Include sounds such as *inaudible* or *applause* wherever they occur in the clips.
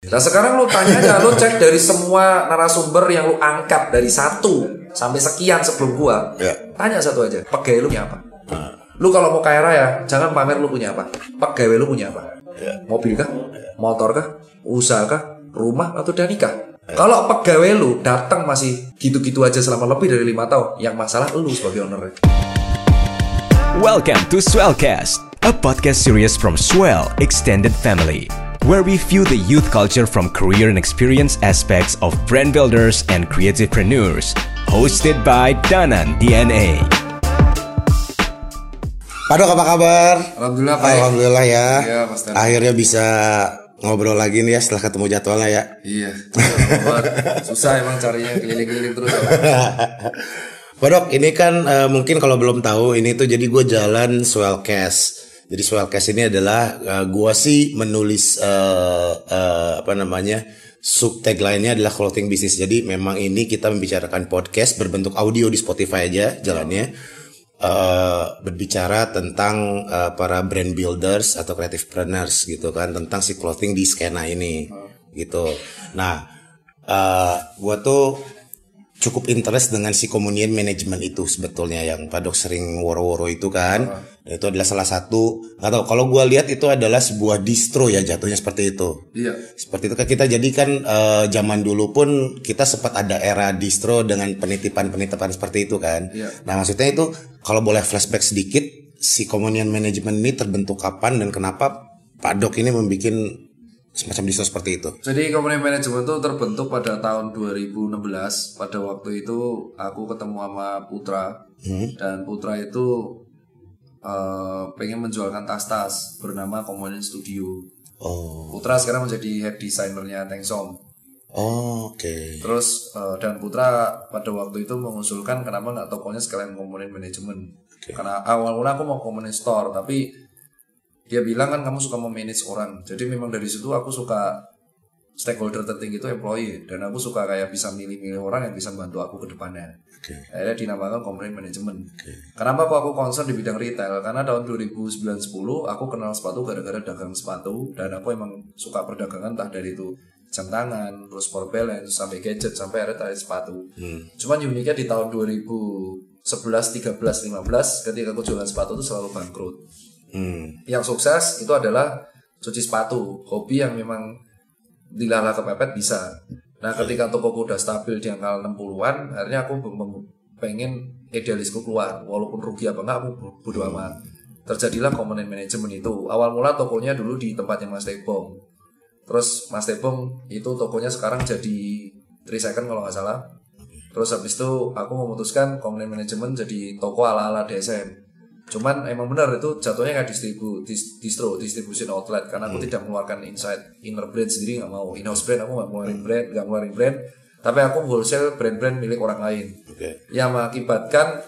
Nah sekarang lu tanya aja, lu cek dari semua narasumber yang lu angkat dari satu sampai sekian sebelum gua. Ya. Tanya satu aja, pegawai lu punya apa? Lu kalau mau kaya raya, jangan pamer lu punya apa. Pegawai lu punya apa? Mobil kah? Motor kah? Usaha kah? Rumah atau udah nikah? Kalau pegawai lu datang masih gitu-gitu aja selama lebih dari lima tahun, yang masalah lu sebagai owner. Welcome to Swellcast, a podcast series from Swell Extended Family, where we view the youth culture from career and experience aspects of brand builders and creativepreneurs. Hosted by Danan DNA. Pak Dok apa kabar? Alhamdulillah, Pak. Alhamdulillah ya. Iya, Mas. Akhirnya bisa ngobrol lagi nih ya setelah ketemu jadwalnya ya. Iya, susah emang carinya keliling-keliling terus. Pak *laughs* Dok, ini kan eh, mungkin kalau belum tahu ini tuh jadi gue jalan Swellcast. Jadi Swellcast ini adalah eh, gue sih menulis eh, eh, apa namanya sub tagline-nya adalah clothing business. Jadi memang ini kita membicarakan podcast berbentuk audio di Spotify aja jalannya. eh, berbicara tentang eh, para brand builders atau creativepreneurs gitu kan tentang si clothing di skena ini gitu. Nah, eh gue tuh cukup interest dengan si communion management itu sebetulnya yang Pak Dok sering woro-woro itu kan. Dan itu adalah salah satu nggak tahu kalau gue lihat itu adalah sebuah distro ya jatuhnya seperti itu. Iya. Seperti itu kan kita jadi kan eh, zaman dulu pun kita sempat ada era distro dengan penitipan-penitipan seperti itu kan. Iya. Nah maksudnya itu kalau boleh flashback sedikit si communion management ini terbentuk kapan dan kenapa Pak Dok ini membuat semacam distro seperti itu? Jadi komponen manajemen itu terbentuk pada tahun 2016. Pada waktu itu aku ketemu sama Putra dan Putra itu eh, pengen menjualkan tas-tas bernama Komponen Studio. Oh, Putra sekarang menjadi head designernya Tengsom. oh oke. Terus eh, dan Putra pada waktu itu mengusulkan kenapa nggak tokonya sekalian komponen manajemen. Karena awal mula aku mau komponen store tapi dia bilang kan kamu suka memanage orang. Jadi memang dari situ aku suka stakeholder tertinggi itu employee dan aku suka kayak bisa milih-milih orang yang bisa membantu aku ke depannya. Oke. Akhirnya dinamakan komponen manajemen. Kenapa kok aku concern di bidang retail? Karena tahun 2009-10 aku kenal sepatu gara-gara dagang sepatu dan aku emang suka perdagangan entah dari itu jam tangan, terus power balance, sampai gadget, sampai akhirnya tadi sepatu. Cuman uniknya di tahun 2011, 13, 15 ketika aku jualan sepatu itu selalu bangkrut. Hmm. Yang sukses itu adalah cuci sepatu, hobi yang memang dilalah kepepet bisa. Nah, ketika tokoku udah stabil di angka 60-an, akhirnya aku pengen idealisku keluar, walaupun rugi apa enggak aku bo- bodo amat. Terjadilah komponen manajemen itu. Awal mula tokonya dulu di tempatnya Mas Tebong. Terus Mas Tebong itu tokonya sekarang jadi 3 second kalau nggak salah. Terus habis itu aku memutuskan komponen manajemen jadi toko ala-ala DSM. Cuman emang benar itu jatuhnya kayak distribu, dis- distro, distribution outlet. Karena aku tidak mengeluarkan inside inner brand sendiri nggak mau in-house brand aku nggak ngeluarin brand nggak ngeluarin brand. Tapi aku wholesale brand-brand milik orang lain. Oke. yang mengakibatkan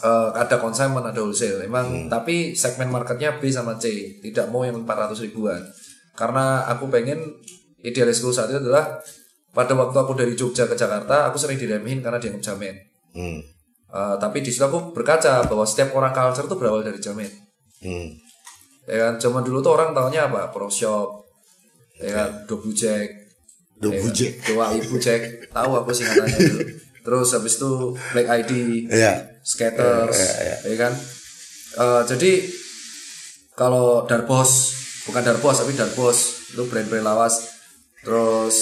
eh, ada consignment ada wholesale. Emang tapi segmen marketnya B sama C tidak mau yang 400 ribuan. Karena aku pengen idealisku saat itu adalah pada waktu aku dari Jogja ke Jakarta aku sering diremehin karena dia jamin Hmm. Eh, tapi di situ aku berkaca bahwa setiap orang culture itu berawal dari jamin Hmm. ya kan zaman dulu tuh orang taunya apa pro shop ya kan dobu jack Dobu ya kan? Jack. doa ibu jack tahu aku singkatannya dulu *laughs* terus habis itu black id Iya. skaters ya kan Eh, jadi kalau darbos bukan darbos tapi darbos itu brand-brand lawas terus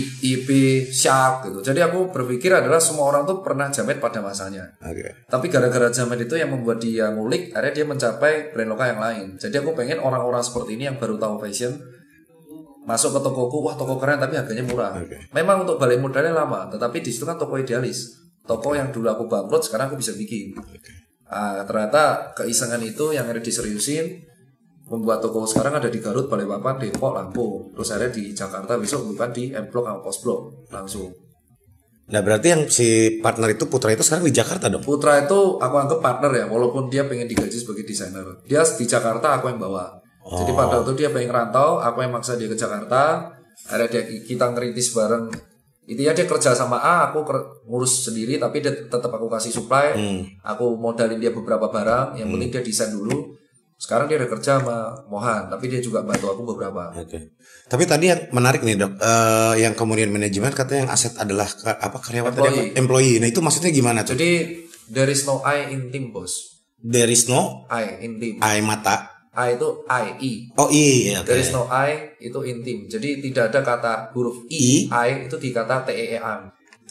IP Shark gitu jadi aku berpikir adalah semua orang tuh pernah jamet pada masanya Oke. tapi gara-gara zaman itu yang membuat dia ngulik, akhirnya dia mencapai brand lokal yang lain. Jadi aku pengen orang-orang seperti ini yang baru tahu fashion masuk ke tokoku, wah toko keren tapi harganya murah. Oke. Memang untuk balik modalnya lama, tetapi di situ kan toko idealis. Toko yang dulu aku bangkrut, sekarang aku bisa bikin. Ah, ternyata keisengan itu yang akhirnya diseriusin, membuat toko sekarang ada di Garut, Balikpapan, Depok, Lampung. Terus akhirnya di Jakarta besok bukan di M Block sama Post Block langsung. Nah berarti yang si partner itu Putra itu sekarang di Jakarta dong? Putra itu aku anggap partner ya, walaupun dia pengen digaji sebagai desainer. Dia di Jakarta, aku yang bawa. Jadi pada waktu dia pengen rantau, aku yang maksa dia ke Jakarta. Akhirnya dia kita ngeritis bareng. Intinya dia kerja sama A, aku ngurus sendiri, tapi dia tetap aku kasih supply. Aku modalin dia beberapa barang. Yang penting dia desain dulu. Sekarang dia udah kerja sama Mohan, tapi dia juga bantu aku beberapa. Oke. Tapi tadi yang menarik nih dok, Eh, yang kemudian manajemen katanya yang aset adalah apa karyawan tadi apa? Employee. employee. Nah itu maksudnya gimana tuh? Jadi there is no I in team bos. There is no I in team. I mata. I itu I I. Oh iya. oke. There is no I itu in team. Jadi tidak ada kata huruf I. I, I itu di kata T E E A.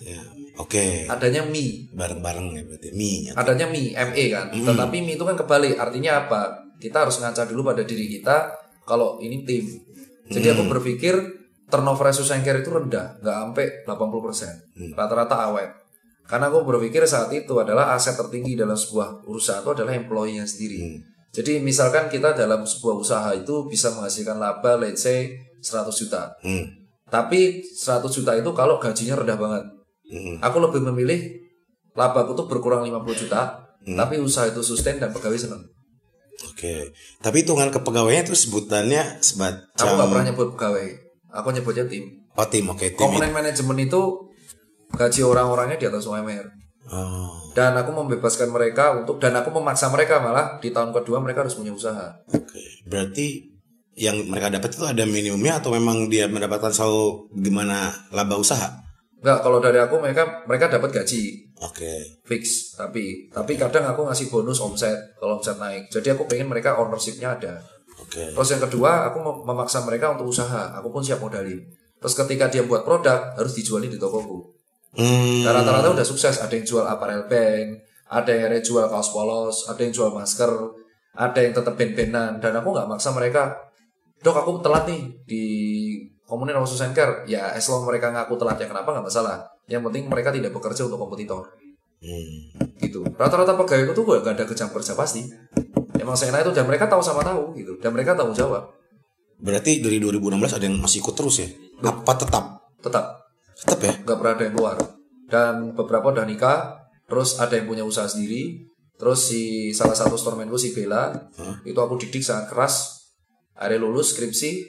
Ya, Oke. Adanya me. Bareng-bareng ya berarti. Mi. ya. Adanya me, ME kan. Tetapi me itu kan kebalik. Artinya apa? Kita harus ngaca dulu pada diri kita kalau ini tim. Jadi aku berpikir turnover Susan Care itu rendah, nggak sampai 80%. Rata-rata awet. Karena aku berpikir saat itu adalah aset tertinggi dalam sebuah perusahaan itu adalah employee-nya sendiri. Jadi misalkan kita dalam sebuah usaha itu bisa menghasilkan laba let's say 100 juta. Hmm. Tapi 100 juta itu kalau gajinya rendah banget. Hmm. Aku lebih memilih labaku tuh berkurang 50 juta, tapi usaha itu sustain dan pegawai seneng. Oke. Tapi hitungan kepegawaiannya itu sebutannya semacam. Aku gak pernah nyebut pegawai, aku nyebutnya tim. Oh tim, oke tim. Komponen manajemen itu gaji orang-orangnya di atas UMR. Oh, Dan aku membebaskan mereka untuk dan aku memaksa mereka malah di tahun kedua mereka harus punya usaha. oke. Berarti yang mereka dapat itu ada minimumnya atau memang dia mendapatkan selalu gimana laba usaha? Enggak, kalau dari aku mereka mereka dapat gaji Oke. fix tapi tapi kadang aku ngasih bonus omset kalau omset naik. Jadi aku pengen mereka ownershipnya ada. Oke. Terus yang kedua, aku mem- memaksa mereka untuk usaha. Aku pun siap modalin. Terus ketika dia buat produk, harus dijualin di tokoku. Hmm. Dan rata-rata udah sukses. Ada yang jual apparel band, ada yang jual kaos polos, ada yang jual masker, ada yang tetap band-bandan. Dan aku nggak maksa mereka, dok aku telat nih di sama Susan Care. Ya, as long mereka ngaku telat ya kenapa nggak masalah. Yang penting mereka tidak bekerja untuk kompetitor. Hmm. Gitu. Rata-rata pegawai itu gue gak ada kejam kerja pasti. Emang saya itu dan mereka tahu sama tahu gitu. Dan mereka tahu jawab. Berarti dari 2016 ada yang masih ikut terus ya? Apa tetap? Tetap. Tetap ya? nggak pernah ada yang keluar dan beberapa udah nikah terus ada yang punya usaha sendiri terus si salah satu storemanku si Bella itu aku didik sangat keras akhirnya lulus skripsi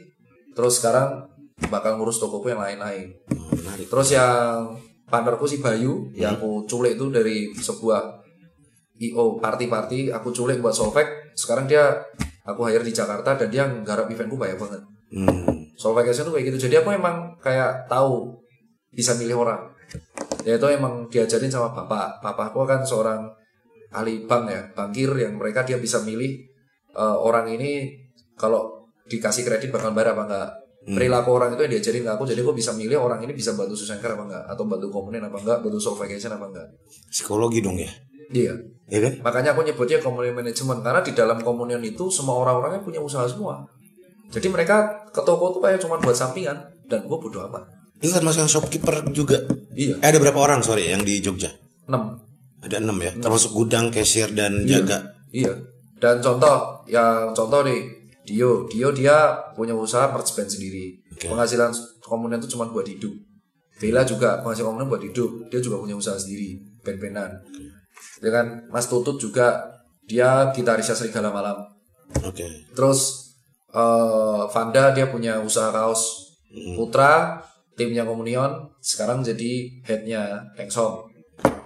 terus sekarang bakal ngurus tokoku yang lain-lain Oh, menarik. terus yang partnerku si Bayu yang aku culik itu dari sebuah IO party-party aku culik buat Solveig sekarang dia aku hire di Jakarta dan dia nggarap eventku banyak banget Hmm. Vacation tuh kayak gitu. Jadi aku emang kayak tahu bisa milih orang. Ya itu emang diajarin sama bapak. Bapakku kan seorang ahli bank ya, bankir yang mereka dia bisa milih eh, orang ini kalau dikasih kredit bakal bayar apa enggak. Perilaku orang itu yang diajarin ke aku, jadi aku bisa milih orang ini bisa bantu Care apa enggak, atau bantu komponen apa enggak, bantu soul vacation apa enggak. Psikologi dong ya? Iya. Ya kan? Makanya aku nyebutnya komunion manajemen karena di dalam komunion itu semua orang-orangnya punya usaha semua. Jadi mereka ke toko tuh kayak cuma buat sampingan dan gue bodo amat. Itu termasuk yang shopkeeper juga. Iya. Eh, ada berapa orang sorry yang di Jogja? 6. Ada enam ya? Termasuk gudang, cashier dan jaga. Iya. Dan contoh yang contoh nih Dio, Dio dia punya usaha merch band sendiri. Oke. Penghasilan komunion itu cuma buat hidup. Bella juga penghasilan komunion buat hidup. Dia juga punya usaha sendiri, band-bandan. Ya kan, Mas Tutut juga dia gitarisnya Serigala Malam. Oke. Terus eh Vanda dia punya usaha kaos Putra, timnya Komunion sekarang jadi headnya Engsong.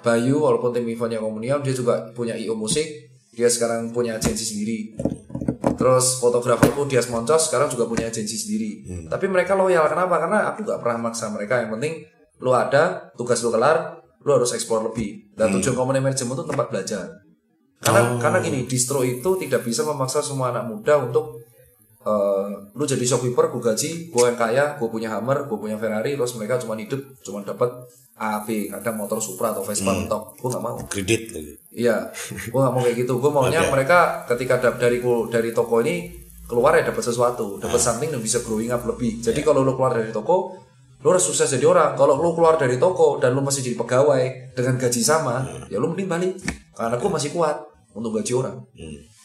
Bayu walaupun tim eventnya Komunion dia juga punya IO musik, dia sekarang punya agensi sendiri. Terus fotograferku Dias Moncos sekarang juga punya agensi sendiri. Tapi mereka loyal kenapa? Karena aku nggak pernah maksa mereka. Yang penting lu ada, tugas lu kelar, lu harus eksplor lebih. Dan tujuan komunitas manajemen itu tempat belajar. Karena karena gini, distro itu tidak bisa memaksa semua anak muda untuk eh, lu jadi shopkeeper, gue gaji, gue yang kaya, gue punya Hammer, gue punya Ferrari, terus mereka cuma hidup, cuma dapat AB, kadang motor Supra atau Vespa mentok, gue nggak mau. Kredit lagi. Iya, gue gak mau kayak gitu. Gue maunya Oke. mereka ketika da- dari dari toko ini keluar ya dapat sesuatu, dapat something dan bisa growing up lebih. Jadi kalau lu keluar dari toko, lu harus sukses jadi orang. Kalau lu keluar dari toko dan lu masih jadi pegawai dengan gaji sama, ya lu mending balik. Karena gue masih kuat untuk gaji orang. Oke.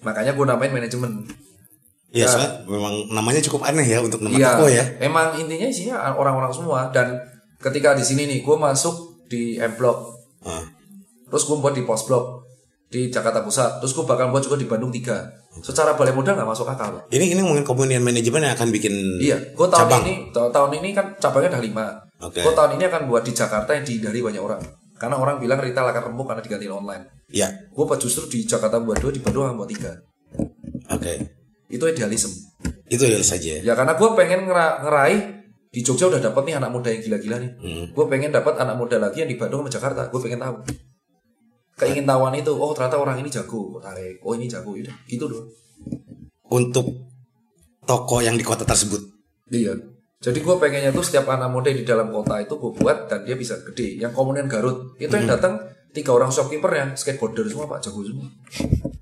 Makanya gue namain manajemen. Iya, soalnya memang namanya cukup aneh ya untuk nama Iya, toko ya. emang intinya isinya orang-orang semua. Dan ketika di sini nih, gue masuk di M Block, Ah, Terus gue buat di pos blok di Jakarta Pusat. Terus gue bakal buat juga di Bandung 3. Secara balai modal nggak masuk akal. Ini ini mungkin komunian manajemen yang akan bikin Iya, gue tahun cabang. ini ta- tahun ini kan cabangnya udah lima. Oke. Gue tahun ini akan buat di Jakarta yang dihindari banyak orang. Karena orang bilang retail akan remuk karena diganti online. Ya, Gue justru di Jakarta buat dua, di Bandung buat tiga. oke. Itu idealisme. Itu ya saja. Ya karena gue pengen ngera- ngeraih di Jogja udah dapat nih anak muda yang gila-gila nih. Hmm. Gue pengen dapat anak muda lagi yang di Bandung sama Jakarta. Gue pengen tahu. Keingintahuan itu, oh ternyata orang ini jago, tarik. Oh ini jago, udah gitu doang. Untuk toko yang di kota tersebut. Iya. Jadi gue pengennya tuh setiap anak muda di dalam kota itu gue buat dan dia bisa gede. Yang komunen Garut itu yang datang tiga orang shopkeeper ya skateboarder semua pak jago semua.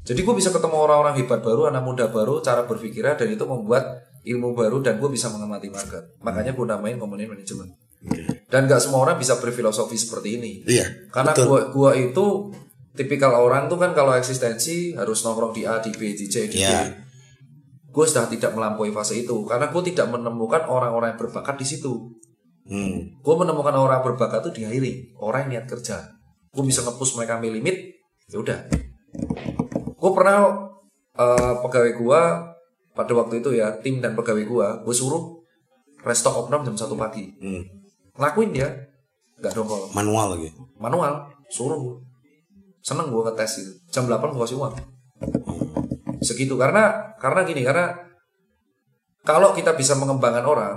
Jadi gue bisa ketemu orang-orang hebat baru, anak muda baru, cara berpikirnya dan itu membuat ilmu baru dan gue bisa mengamati market. Makanya gue namain komunen manajemen. Dan gak semua orang bisa berfilosofi seperti ini. Iya. Karena betul. gua gua itu tipikal orang tuh kan kalau eksistensi harus nongkrong di A, di B, di C, di D. Iya. Gue sudah tidak melampaui fase itu karena gue tidak menemukan orang-orang yang berbakat di situ. Hmm. Gue menemukan orang berbakat tuh di hiring, orang yang niat kerja. Gue bisa nge-push mereka ambil limit, ya udah. Gue pernah eh, pegawai gue pada waktu itu ya tim dan pegawai gue, gue suruh restock opnam jam 1 pagi. Hmm. Ngelakuin dia, nggak dongkol. Manual lagi. manual suruh seneng gue ngetes itu jam 8 gue kasih uang segitu. Karena karena gini karena kalau kita bisa mengembangkan orang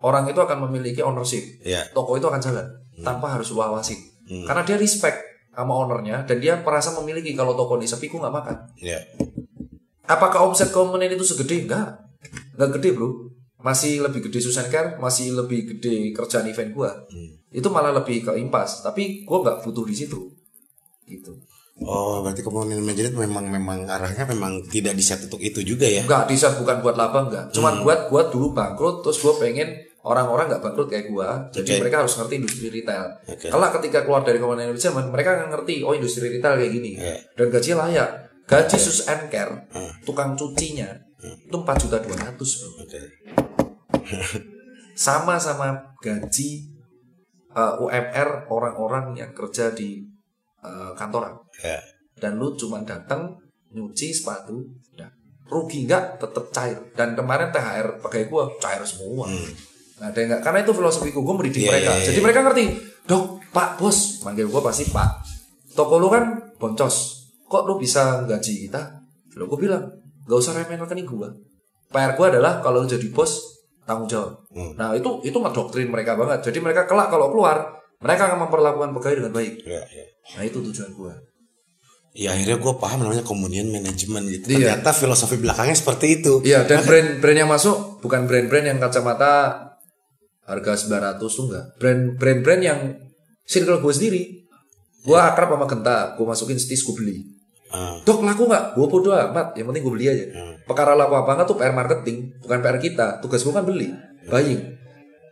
orang itu akan memiliki ownership. Iya. toko itu akan jalan tanpa harus lu awasin Hmm. karena dia respect sama ownernya dan dia merasa memiliki kalau toko ini sepi gue nggak makan. Iya. apakah omset komponen itu segede? Enggak enggak gede bro. Masih lebih gede Susan Care masih lebih gede kerjaan event gua. Hmm. itu malah lebih ke impas. Tapi gua nggak butuh di situ. Gitu Oh, berarti komponen manajemen memang memang arahnya memang tidak di set untuk itu juga ya. enggak di saat bukan buat laba enggak cuman buat buat dulu bangkrut terus gua pengen orang-orang nggak bangkrut kayak gua jadi Oke. mereka harus ngerti industri retail Oke. kalau ketika keluar dari komponen manajemen mereka akan ngerti oh industri retail kayak gini Iya. dan gaji layak gaji sus and care Hmm. tukang cucinya itu 4 juta 200 bro Oke. sama sama gaji uh, UMR orang-orang yang kerja di uh, kantoran. Ya. dan lu cuma datang nyuci sepatu udah. Rugi nggak? Tetap cair. Dan kemarin THR pakai gua cair semua. Nggak ada yang nggak. Karena itu filosofi gua mendidik Hmm. Iya, mereka. iya, iya. jadi mereka ngerti dok pak bos. Manggil gua pasti pak toko lu kan boncos. Kok lu bisa gaji kita? Lo gua bilang nggak usah remehin rekening gua. PR gua adalah kalau lu jadi bos tanggung jawab. Hmm. nah itu itu ngedoktrin mereka banget. Jadi mereka kelak kalau keluar mereka akan memperlakukan pegawai dengan baik Ya, ya. nah itu tujuan gua Ya akhirnya gue paham namanya communion management gitu. Iya. Ternyata filosofi belakangnya seperti itu. Iya, dan brand-brand yang masuk bukan brand-brand yang kacamata harga 900 tuh enggak. Brand brand-brand yang circle gue sendiri. Gue akrab sama Genta, gue masukin stis gue beli. Ah, Dok laku nggak? Gue bodo amat, yang penting gue beli aja. Perkara laku apa enggak tuh PR marketing, bukan PR kita. Tugas gue kan beli, buying.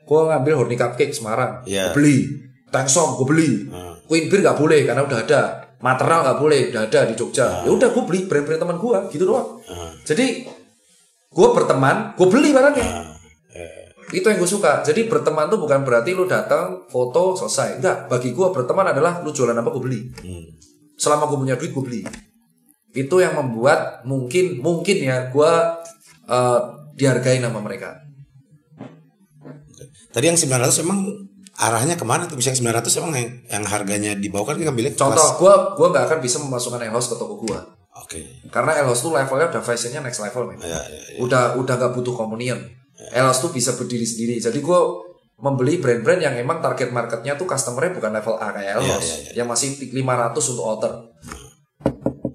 Gue ngambil Horny Cupcake Semarang, gue beli. Tangsong gue beli. Ah. Queen Beer nggak boleh karena udah ada. Material nggak boleh, udah ada di Jogja. Ya udah gue beli brand-brand teman gue, gitu doang. ah, Jadi gue berteman, gue beli barangnya. ah. Eh, Itu yang gue suka. Jadi berteman tuh bukan berarti lu datang foto selesai. Enggak. Bagi gue berteman adalah lu jualan apa gue beli. hmm. Selama gue punya duit gue beli. Itu yang membuat mungkin mungkin ya gue eh, dihargai nama mereka. Tadi yang 900 emang arahnya ke mana tuh? Bisa yang 900 emang yang, yang harganya di bawah kan Contoh, gue gue nggak akan bisa memasukkan Elos ke toko gue. Oke. Karena Elos tuh levelnya udah fashionnya next level men. Ya, ya, ya. Udah udah gak butuh komunion. Elos tuh bisa berdiri sendiri. Jadi gue membeli brand-brand yang emang target marketnya tuh customernya bukan level A kayak Elos, Iya, iya, iya. yang masih 500 untuk outer.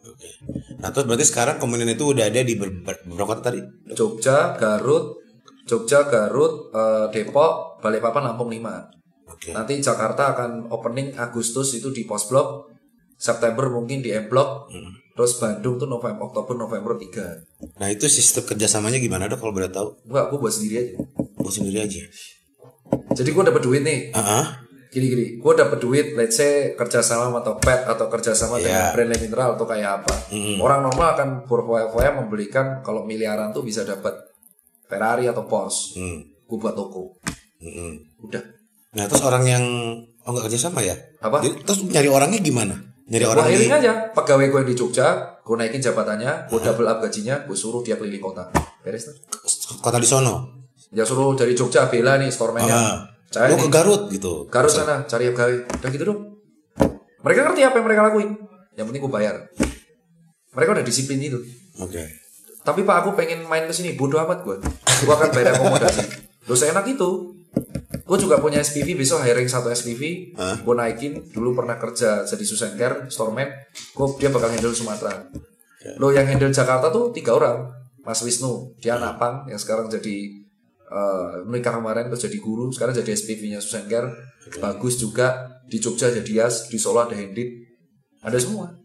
Oke. Nah terus berarti sekarang communion itu udah ada di ber- ber- berapa kota tadi? Jogja, Garut, Jogja, Garut, eh, Depok, Balikpapan, Lampung 5. Oke. Nanti Jakarta akan opening Agustus itu di Pos Blok, September mungkin di M Block, terus Bandung tuh November, Oktober, November 3. Nah itu sistem kerjasamanya gimana dok kalau boleh tahu? Enggak, gue buat sendiri aja. Gue sendiri aja. Jadi gue dapet duit nih, Ah, ah. gini-gini, gue dapet duit, let's say kerjasama sama Tokped atau kerjasama dengan Iya. brand mineral atau kayak apa. Orang normal akan berfoya-foya membelikan kalau miliaran tuh bisa dapat Ferrari atau Porsche. Hmm. Gue buat toko. Hmm. Udah. Nah terus orang yang oh nggak kerjasama ya? Apa? Jadi, terus nyari orangnya gimana? Nyari Gue orang di hiring aja pegawai gue di Jogja, gue naikin jabatannya, gue double up gajinya, gue suruh dia keliling kota. Beres tuh. kota di sono. Ya suruh dari Jogja bela nih store Ah. Saya Lu ke Garut gitu. Garut sana cari pegawai. Udah gitu dong. Mereka ngerti apa yang mereka lakuin. Yang penting gue bayar. Mereka udah disiplin itu. Oke. Tapi pak aku pengen main ke sini, bodoh amat gue. Gue akan bayar akomodasi. *laughs* Lo enak itu. Gue juga punya SPV, besok hiring satu SPV. Hah? Gue naikin, dulu pernah kerja jadi Susan Care, storeman. Gue dia bakal handle Sumatera. Lo yang handle Jakarta tuh tiga orang. Mas Wisnu, dia anak pang yang sekarang jadi eh menikah kemarin terus jadi guru, sekarang jadi SPV-nya Susan Care. Bagus juga di Jogja jadi Yas, di Solo ada Hendit. Ada semua.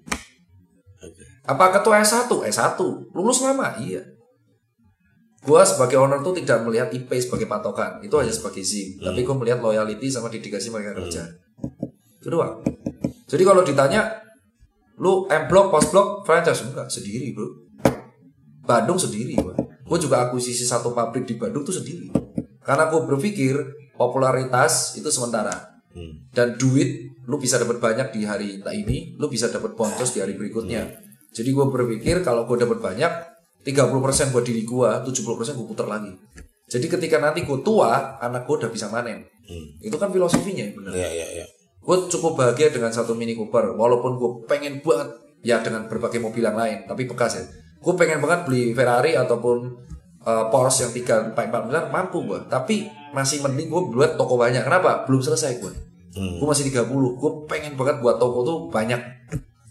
Apa ketua S1? S1. Lulus lama? Iya. Gua sebagai owner tuh tidak melihat IP sebagai patokan. Itu hanya sebagai SIM. Tapi gue melihat loyalty sama dedikasi mereka kerja. Itu doang. Jadi kalau ditanya, lu M block, post block, franchise enggak sendiri bro. Bandung sendiri gua. Gue juga akuisisi satu pabrik di Bandung tuh sendiri. Karena gue berpikir popularitas itu sementara dan duit lu bisa dapat banyak di hari ini, lu bisa dapat boncos di hari berikutnya. Jadi gue berpikir kalau gue dapat banyak, 30% buat diri gue, 70% gue puter lagi. Jadi ketika nanti gue tua, anak gue udah bisa manen. Itu kan filosofinya bener. Iya iya iya. Gue cukup bahagia dengan satu Mini Cooper, walaupun gue pengen banget ya dengan berbagai mobil yang lain, tapi bekas ya. Gue pengen banget beli Ferrari ataupun uh, Porsche yang 3 4 miliar mampu gue, tapi masih mending gue buat toko banyak. Kenapa? Belum selesai gue. Gue masih 30, gue pengen banget buat toko tuh banyak.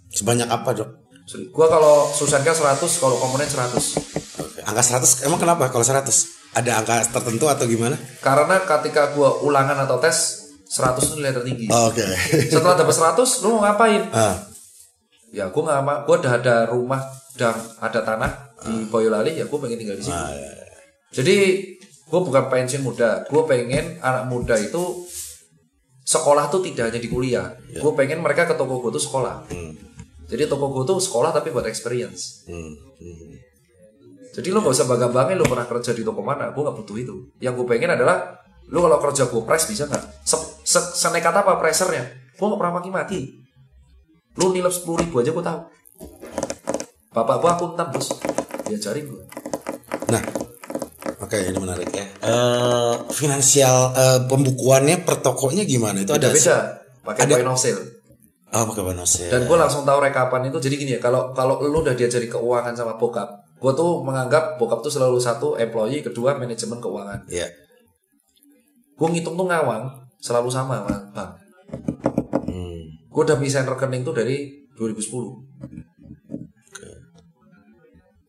Sebanyak apa dok? Gue kalau Susanka 100, kalau komponen 100. Oke. Angka 100 emang kenapa kalau 100? Ada angka tertentu atau gimana? Karena ketika gue ulangan atau tes 100 itu nilai tertinggi. Oh, Oke. Setelah dapat 100, lu mau ngapain? Ah, Ya gue nggak mau, gue udah ada rumah dan ada tanah di Boyolali, ya gue pengen tinggal di sini. ah, iya. Jadi gue bukan pensiun muda, gue pengen anak muda itu sekolah tuh tidak hanya di kuliah. Gue pengen mereka ke toko gue tuh sekolah. Hmm, Jadi toko gue tuh sekolah tapi buat experience. hmm, hmm. Jadi lo gak usah bangga-banggain lo pernah kerja di toko mana, gue gak butuh itu. Yang gue pengen adalah lo kalau kerja gue press bisa nggak? Se se senekat apa pressernya? Gue gak pernah maki-maki. Lo nilai sepuluh ribu aja gue tahu. Bapak gue akuntan bos, diajarin gue. Nah, oke ini menarik ya. Eh, finansial eh, pembukuannya per tokonya gimana? Itu ada Beda, pakai point of sale. Oh, pakai bonus ya. Dan gue langsung tahu rekapan itu. Jadi gini ya, kalau kalau lu udah diajari keuangan sama bokap, gue tuh menganggap bokap tuh selalu satu employee, kedua manajemen keuangan. Iya. Gue ngitung tuh ngawang selalu sama bang. Hmm. Gue udah misain rekening tuh dari 2010.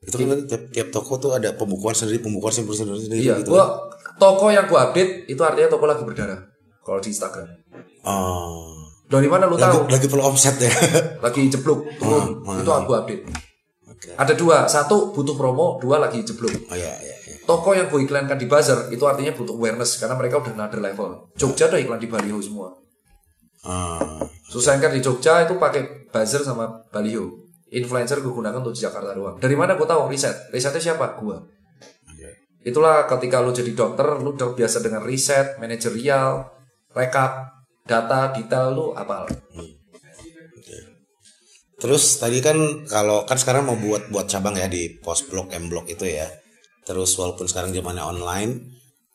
Itu kan nanti tiap, tiap toko tuh ada pembukuan sendiri, pembukuan sendiri sendiri, sendiri Iya, gitu. gue toko yang gue update itu artinya toko lagi berdarah. Kalau di Instagram. Oh. Dari mana lu Lagi, tahu? lagi perlu omset ya. *laughs* Lagi jeblok turun. Ah, itu aku update. Oke. Ada dua, satu butuh promo, dua lagi jeblok. Oh iya iya iya. Toko yang gue iklankan di buzzer itu artinya butuh awareness karena mereka udah another level. Jogja udah iklan di baliho semua. Ah. Susahkan di Jogja itu pakai buzzer sama baliho. Influencer gue gunakan untuk di Jakarta doang. Dari mana gue tahu riset? Risetnya siapa? Gue. Itulah ketika lu jadi dokter, lu udah biasa dengan riset, manajerial, rekap, data, detail lu apal. Terus tadi kan kalau kan sekarang mau buat buat cabang ya di post blok M blok itu ya. Terus walaupun sekarang zamannya online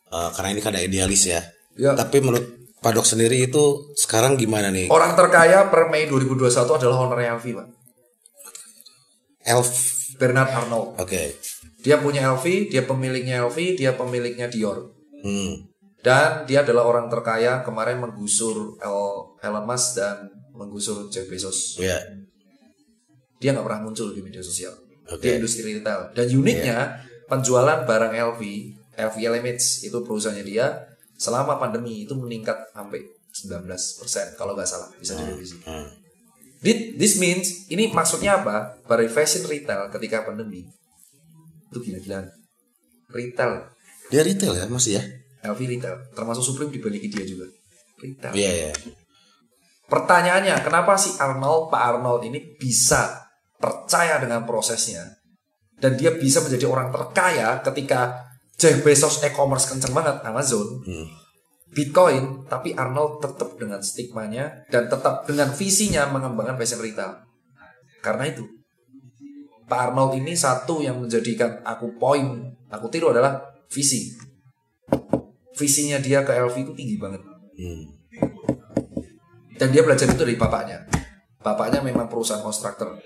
eh, karena ini kan ada idealis ya. Ya. Tapi menurut Pak Dok sendiri itu sekarang gimana nih? Orang terkaya per Mei 2021 adalah ownernya LV, Pak. Elf. Bernard Arnold. Oke. Dia punya LV, dia pemiliknya LV, dia pemiliknya Dior. Hmm. Dan dia adalah orang terkaya kemarin menggusur El- Elon Musk dan menggusur Jeff Bezos. Ya. Dia nggak pernah muncul di media sosial. Oke. Dia industri retail. Dan uniknya penjualan barang LV, LV LMH itu perusahaannya dia selama pandemi itu meningkat sampai 19% kalau nggak salah bisa direvisi. Hmm. Thi- This means ini maksudnya apa? Para fashion retail ketika pandemi itu gila-gilaan. Retail, Dia retail ya masih ya? LV retail, termasuk Supreme dibandingin dia juga. Retail. Iya iya. Pertanyaannya, kenapa si Arnold, Pak Arnold ini bisa percaya dengan prosesnya dan dia bisa menjadi orang terkaya ketika Jeff Bezos e-commerce kenceng banget Amazon, Hmm. Bitcoin, tapi Arnold tetap dengan stigmanya dan tetap dengan visinya mengembangkan fashion retail. Karena itu, Pak Arnold ini satu yang menjadikan aku poin, aku tiru adalah visi. Visinya dia ke LV itu tinggi banget. Hmm. dan dia belajar itu dari bapaknya. bapaknya memang perusahaan kontraktor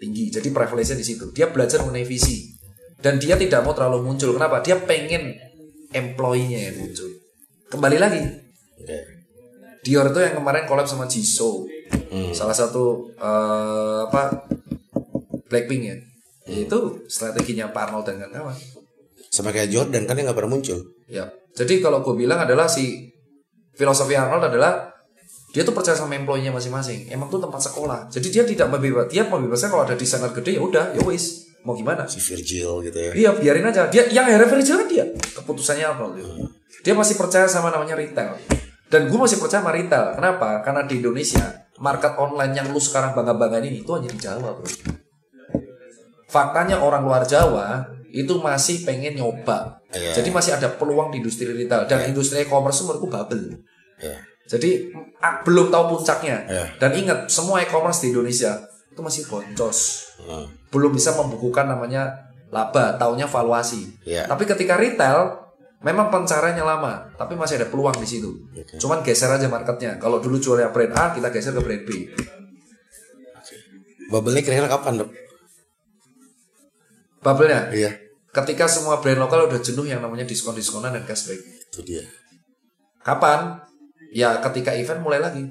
tinggi jadi prevalence di situ. Dia belajar mengenai visi. Dan dia tidak mau terlalu muncul. Kenapa? Dia pengen employee-nya yang muncul. Kembali lagi. Oke. Dior itu yang kemarin collab sama Jisoo. Salah satu eh, apa Blackpink ya. Itu strateginya Pak Arnold dan kawan-kawan Sama kayak Jordan kan dia nggak pernah muncul. Ya. Jadi kalau gue bilang adalah si filosofi Arnold adalah dia tuh percaya sama employee-nya masing-masing. Emang tuh tempat sekolah. Jadi dia tidak membebas, dia membebaskan kalau ada desainer gede ya udah, ya wis. Mau gimana? Si Virgil gitu ya. Iya, biarin aja. Dia yang akhirnya Virgil kan dia. Keputusannya Arnold. gitu. Dia masih percaya sama namanya retail. Dan gue masih percaya sama retail. Kenapa? Karena di Indonesia market online yang lu sekarang bangga-banggain ini itu hanya di Jawa, bro. Faktanya orang luar Jawa itu masih pengen nyoba. Iya. Jadi masih ada peluang di industri retail dan industri e-commerce menurutku bubble. Iya. Jadi ah, belum tahu puncaknya. Iya. Dan ingat semua e-commerce di Indonesia itu masih boncos. Hmm. Belum bisa membukukan namanya laba, taunya valuasi. Iya. Tapi ketika retail memang pencariannya lama, tapi masih ada peluang di situ. Cuman geser aja marketnya. Kalau dulu jualnya brand A, kita geser ke brand B. Bubble-nya kira-kira kapan dok? Bubble-nya Iya. Ketika semua brand lokal udah jenuh yang namanya diskon-diskonan dan cashback. Itu dia. Kapan? Ya ketika event mulai lagi.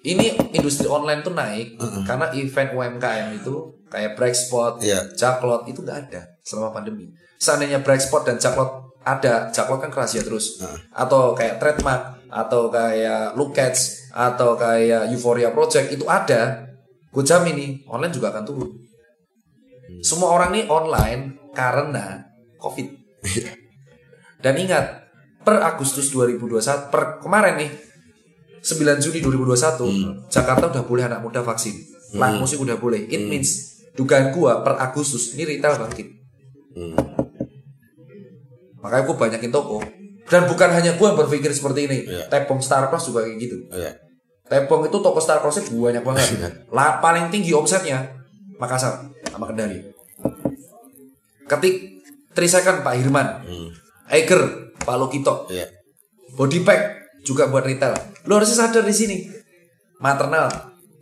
Ini industri online tuh naik karena event UMKM itu kayak Breakspot, Iya. Jacklot itu nggak ada selama pandemi. Seandainya Breakspot dan Jacklot ada, Jacklot kan rahasia terus. Atau kayak Trademark, atau kayak Lookats, atau kayak Euphoria Project itu ada. Gue jamin nih online juga akan turun. Semua orang nih online karena COVID. Dan ingat, per Agustus 2021, per kemarin nih, 9 Juni 2021, Jakarta udah boleh anak muda vaksin. Live musik udah boleh. It means, dugaan gua per Agustus, ini retail bangkit. Hmm. Makanya gua banyakin toko. Dan bukan hanya gua yang berpikir seperti ini. Iya. Tepung Star Plus juga kayak gitu. Iya. Tepung itu toko Star Plus banyak banget. Lah paling tinggi omsetnya Makassar sama Kendari. Ketik Trisekan Pak Hirman, Eiger Pak Lokito, Iya. Body Pack juga buat retail. Lo harusnya sadar di sini. Maternal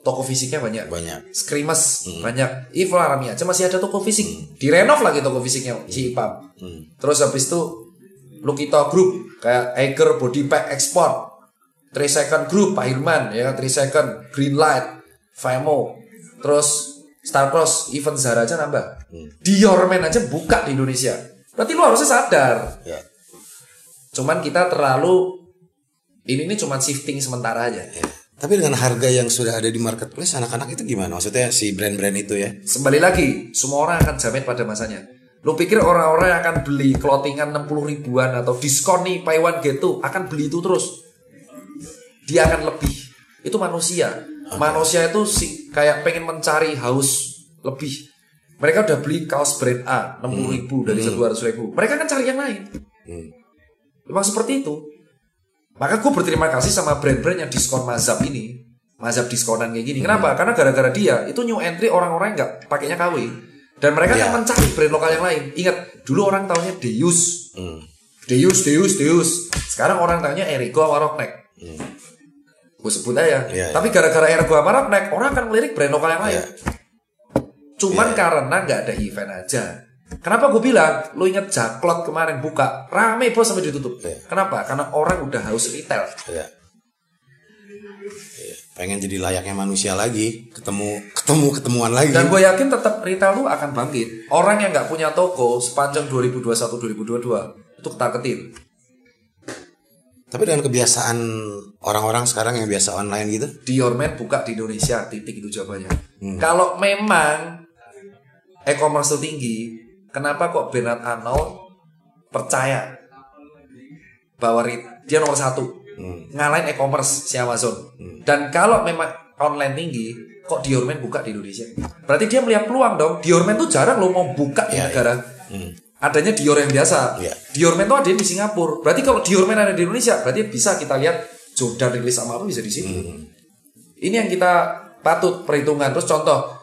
toko fisiknya banyak. Banyak. Skrimes banyak. Evil Arami aja masih ada toko fisik. Direnov lagi toko fisiknya si Ipam. Terus habis itu Lukito Group kayak Eiger Body Pack Export. 3 Second Group Pak Hirman ya 3 Second Greenlight Famo terus Star Cross event Zara aja nambah Dior Men aja buka di Indonesia berarti lu harusnya sadar Iya. cuman kita terlalu ini nih cuman shifting sementara aja Iya. Tapi dengan harga yang sudah ada di marketplace anak-anak itu gimana? Maksudnya si brand-brand itu ya? Kembali lagi, semua orang akan jamin pada masanya. Lu pikir orang-orang yang akan beli clothingan 60 ribuan atau diskon nih buy one get two akan beli itu terus? Dia akan lebih. Itu manusia. Manusia itu sih kayak pengen mencari haus lebih. Mereka udah beli kaos brand A 60 ribu dari 200 ribu. Mereka kan cari yang lain. Memang seperti itu. Maka gue berterima kasih sama brand-brand yang diskon mazhab ini. Mazhab diskonan kayak gini. Kenapa? Karena gara-gara dia itu new entry orang-orang nggak pakainya KW. Dan mereka Iya. kan mencari brand lokal yang lain. Ingat, dulu orang tahunya Deus. Deus, Deus, Deus. Sekarang orang tahunya Erigo sama Rockneck. Gue sebut aja. Iya, Tapi gara-gara Erigo sama Rockneck, orang akan melirik brand lokal yang lain. Iya. Cuman karena nggak ada event aja. Kenapa gue bilang, lo inget Jaklot kemarin buka, rame bos sampai ditutup. Iya. Kenapa? Karena orang udah haus retail. Iya. Iya. Pengen jadi layaknya manusia lagi, ketemu ketemu ketemuan lagi. Dan gue yakin tetap retail lu akan bangkit. Orang yang nggak punya toko sepanjang 2021-2022 itu ketar-ketir. Tapi dengan kebiasaan orang-orang sekarang yang biasa online gitu, Dior Men buka di Indonesia, titik itu jawabannya. Hmm. Kalau memang e-commerce itu tinggi, kenapa kok Bernard Arnold percaya bahwa dia nomor satu Hmm. ngalahin e-commerce si Amazon. Dan kalau memang online tinggi, kok Dior Men buka di Indonesia? Berarti dia melihat peluang dong. Dior Men tuh jarang lo mau buka di Iya, negara. Adanya Dior yang biasa. Iya. Dior Men tuh ada di Singapura. Berarti kalau Dior Men ada di Indonesia, berarti bisa kita lihat Jordan rilis sama apa bisa di sini. Ini yang kita patut perhitungan. Terus contoh,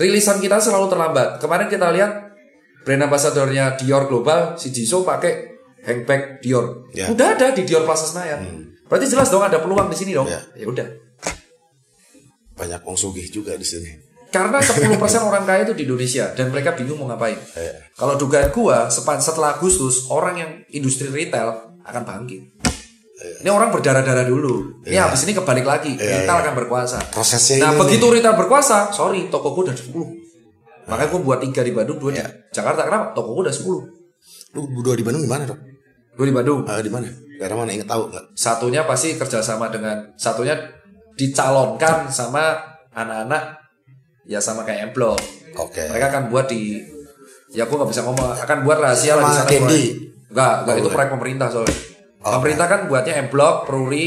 rilisan kita selalu terlambat. Kemarin kita lihat brand ambassadornya Dior Global, si Jisoo pakai handbag Dior. Ya. Udah ada di Dior Plaza Senayan. Berarti jelas dong ada peluang di sini dong. Ya. Ya udah. Banyak wong sugih juga di sini. Karena 10% orang kaya itu di Indonesia dan mereka bingung mau ngapain. Iya. Kalau dugaan gua sepan setelah Agustus orang yang industri retail akan bangkit. Ini orang berdarah-darah dulu. Ini habis ini kebalik lagi. retail akan berkuasa. Prosesnya Nah begitu retail berkuasa, sorry toko gua udah 10. Makanya gua buat tiga di Bandung, dua di Jakarta. Kenapa? Toko gua udah 10. Lu berdua di Bandung di mana dok? Dua di Bandung. Ah, di mana? Daerah mana? Ingat tahu nggak? Satunya pasti kerjasama dengan satunya dicalonkan sama anak-anak ya sama kayak Emblok. Oke. Mereka akan buat di ya aku nggak bisa ngomong akan buat rahasia lah di sana. Candy? Enggak, enggak Oh, itu bukan. proyek pemerintah soalnya. Oh, pemerintah kan buatnya Emblok, Pruri,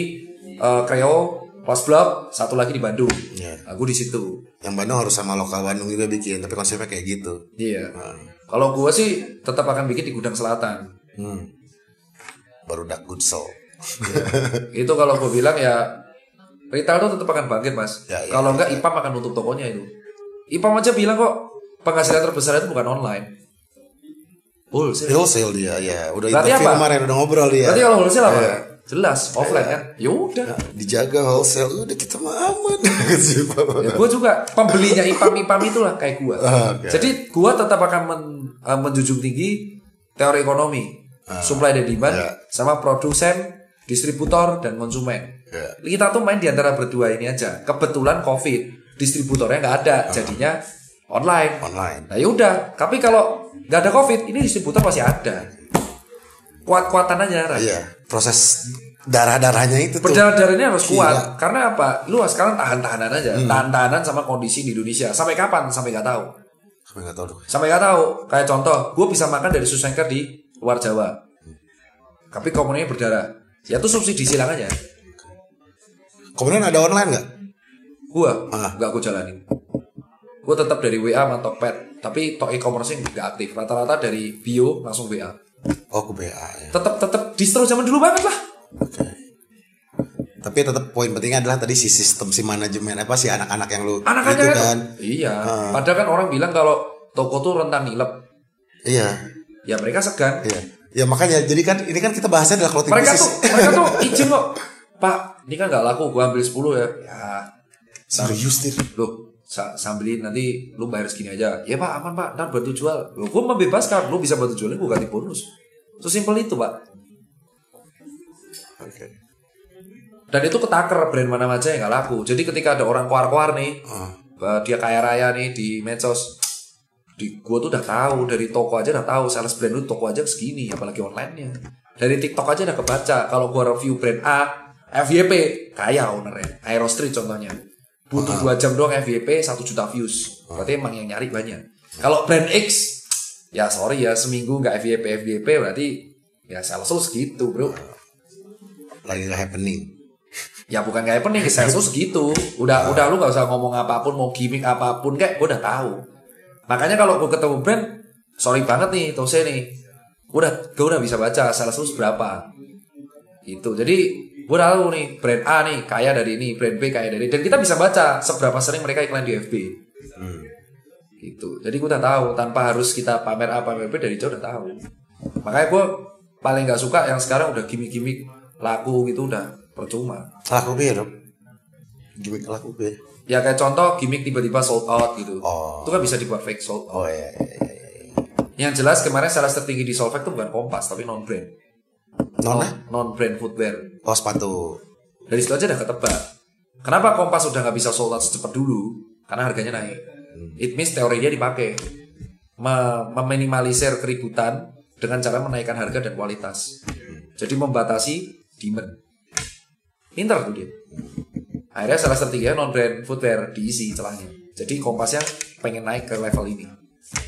eh, Kreo, Plus Block, satu lagi di Bandung. Iya. Aku di situ. Yang Bandung harus sama lokal Bandung juga bikin, tapi konsepnya kayak gitu. Iya. Nah, Kalau gua sih tetap akan bikin di gudang selatan. hmm. Baru dak good soul. itu kalau gue bilang ya retail tuh tetap akan bangkit mas. Ya, ya, kalau enggak IPAM akan nutup tokonya itu. IPAM aja bilang kok penghasilan terbesar itu bukan online. Wholesale. Wholesale dia, ya. Udah Berarti interview apa? kemarin udah ngobrol dia. Berarti kalau wholesale apa? Iya. Jelas offline kan. Ya udah. Dijaga wholesale, udah kita mah aman. *laughs* Ya, gue juga pembelinya IPAM IPAM itulah kayak gua. Ah, oke. Jadi gua tetap akan men- eh, menjunjung tinggi teori ekonomi, supply dan demand, Ya. sama produsen, distributor dan konsumen. Ya. Kita tuh main di antara berdua ini aja. Kebetulan COVID, distributornya nggak ada, jadinya online. Online. Nah yaudah, tapi kalau nggak ada COVID, ini distributor masih ada. Kuat-kuatan aja. Ran. Iya, proses darah-darahnya itu tuh. Berdarah-darah ini harus kuat. Gila. Karena apa? Lu sekarang tahan-tahanan aja. Tahan-tahanan sama kondisi di Indonesia. Sampai kapan? Sampai nggak tahu. Sampai nggak tahu. Sampai nggak tahu. Kayak contoh, gue bisa makan dari susu anchor di luar Jawa. Tapi komuninya berdarah. Ya tuh subsidi silang aja. Kemudian ada online nggak? Gua Ah. nggak gue jalanin. Gue tetap dari WA sama Tokped. Tapi tok e-commerce nggak aktif. Rata-rata dari bio langsung WA. Oh, ke BA ya. Tetap tetap distro zaman dulu banget lah. Oke. Tapi tetap poin pentingnya adalah tadi si sistem si manajemen apa sih anak-anak yang lu Anak-anak itu kan. Iya. Padahal kan orang bilang kalau toko tuh rentan nilep. Iya. Ya mereka segan. Iya. Ya makanya jadi kan ini kan kita bahasnya adalah clothing mereka tuh mereka tuh *laughs* izin kok pak ini kan nggak laku gua ambil 10 ya ya serius nih. loh sa sambilin nanti lu bayar segini aja. Ya pak aman pak. Ntar bantu jual. Loh gua membebaskan. Lu bisa bantu jualin gua ganti bonus. Sesimpel itu pak. Oke. dan itu ketaker brand mana aja yang nggak laku. Jadi ketika ada orang keluar-keluar nih Ah. eh, dia kaya raya nih di medsos di gua tuh udah tahu. Dari toko aja udah tahu. Sales brand lu toko aja segini apalagi online nya dari TikTok aja udah kebaca. Kalau gua review brand A FYP kaya ownernya. Aero Street contohnya butuh dua jam doang FYP satu juta views. Berarti emang yang nyari banyak. Kalau brand X ya sorry ya seminggu nggak FYP FYP berarti ya sales lu segitu bro. Lagi nggak happening. ya bukan kayak pening sales lu segitu. Udah udah lu nggak usah ngomong apa pun mau gimmick apa pun kayak gue udah tahu. Makanya kalau gue ketemu brand sorry banget nih Tose nih. Udah gue udah bisa baca sales lu berapa. Itu jadi gue tahu nih brand A nih kaya dari ini brand B kaya dari dan kita bisa baca seberapa sering mereka iklan di FB gitu jadi gue udah tahu tanpa harus kita pamer A pamer B dari jauh udah tahu makanya gue paling nggak suka yang sekarang udah gimmick-gimmick laku gitu udah percuma Laku B dok. Gimik laku B. ya kayak contoh gimmick tiba-tiba sold out gitu Oh. itu kan bisa dibuat fake sold out Oh iya. iya, iya, iya. yang jelas kemarin sales tertinggi di Solveig itu bukan Kompas tapi non brand Nona? non brand footwear. Oh sepatu. dari situ aja udah ketebak. Kenapa Kompas udah nggak bisa sold out secepat dulu? Karena harganya naik. It means teori dia dipakai. Me- meminimalisir keributan dengan cara menaikkan harga dan kualitas. Jadi membatasi demand. Pinter tuh dia. Akhirnya salah tertinggi non brand footwear diisi celahnya. Jadi kompasnya pengen naik ke level ini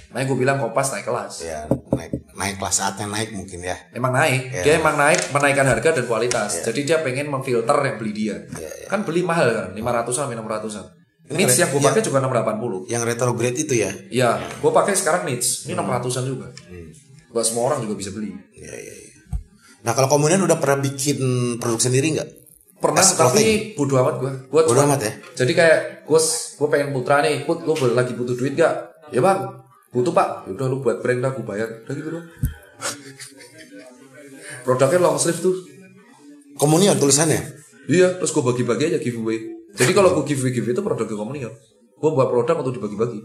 makanya gue bilang kompas naik kelas Ya naik naik kelas saatnya naik mungkin ya. emang naik Ya. dia emang naik menaikkan harga dan kualitas jadi dia pengen memfilter yang beli dia Ya, kan beli mahal kan 500an sampai 600an Ini Needs keren. yang gue Ya. pakai juga 680 Yang retrograde itu ya. Iya, gue pakai sekarang Needs. Ini 600-an juga. Hmm. Gak semua orang juga bisa beli. Iya iya. iya. Nah kalau kemudian udah pernah bikin produk sendiri nggak? Pernah As tapi bodo amat gue. Gua Bodo amat ya? Jadi kayak gue gue pengen putra nih, put lu lagi butuh duit gak? Ya bang, butuh pak. Ya udah lu buat dah, gue bayar. Udah gitu doang. Produknya long sleeve tuh. Komunian tulisannya. Iya, terus gue bagi-bagi aja giveaway. Jadi kalau gue giveaway giveaway itu produk komunion. Gue buat produk untuk dibagi-bagi.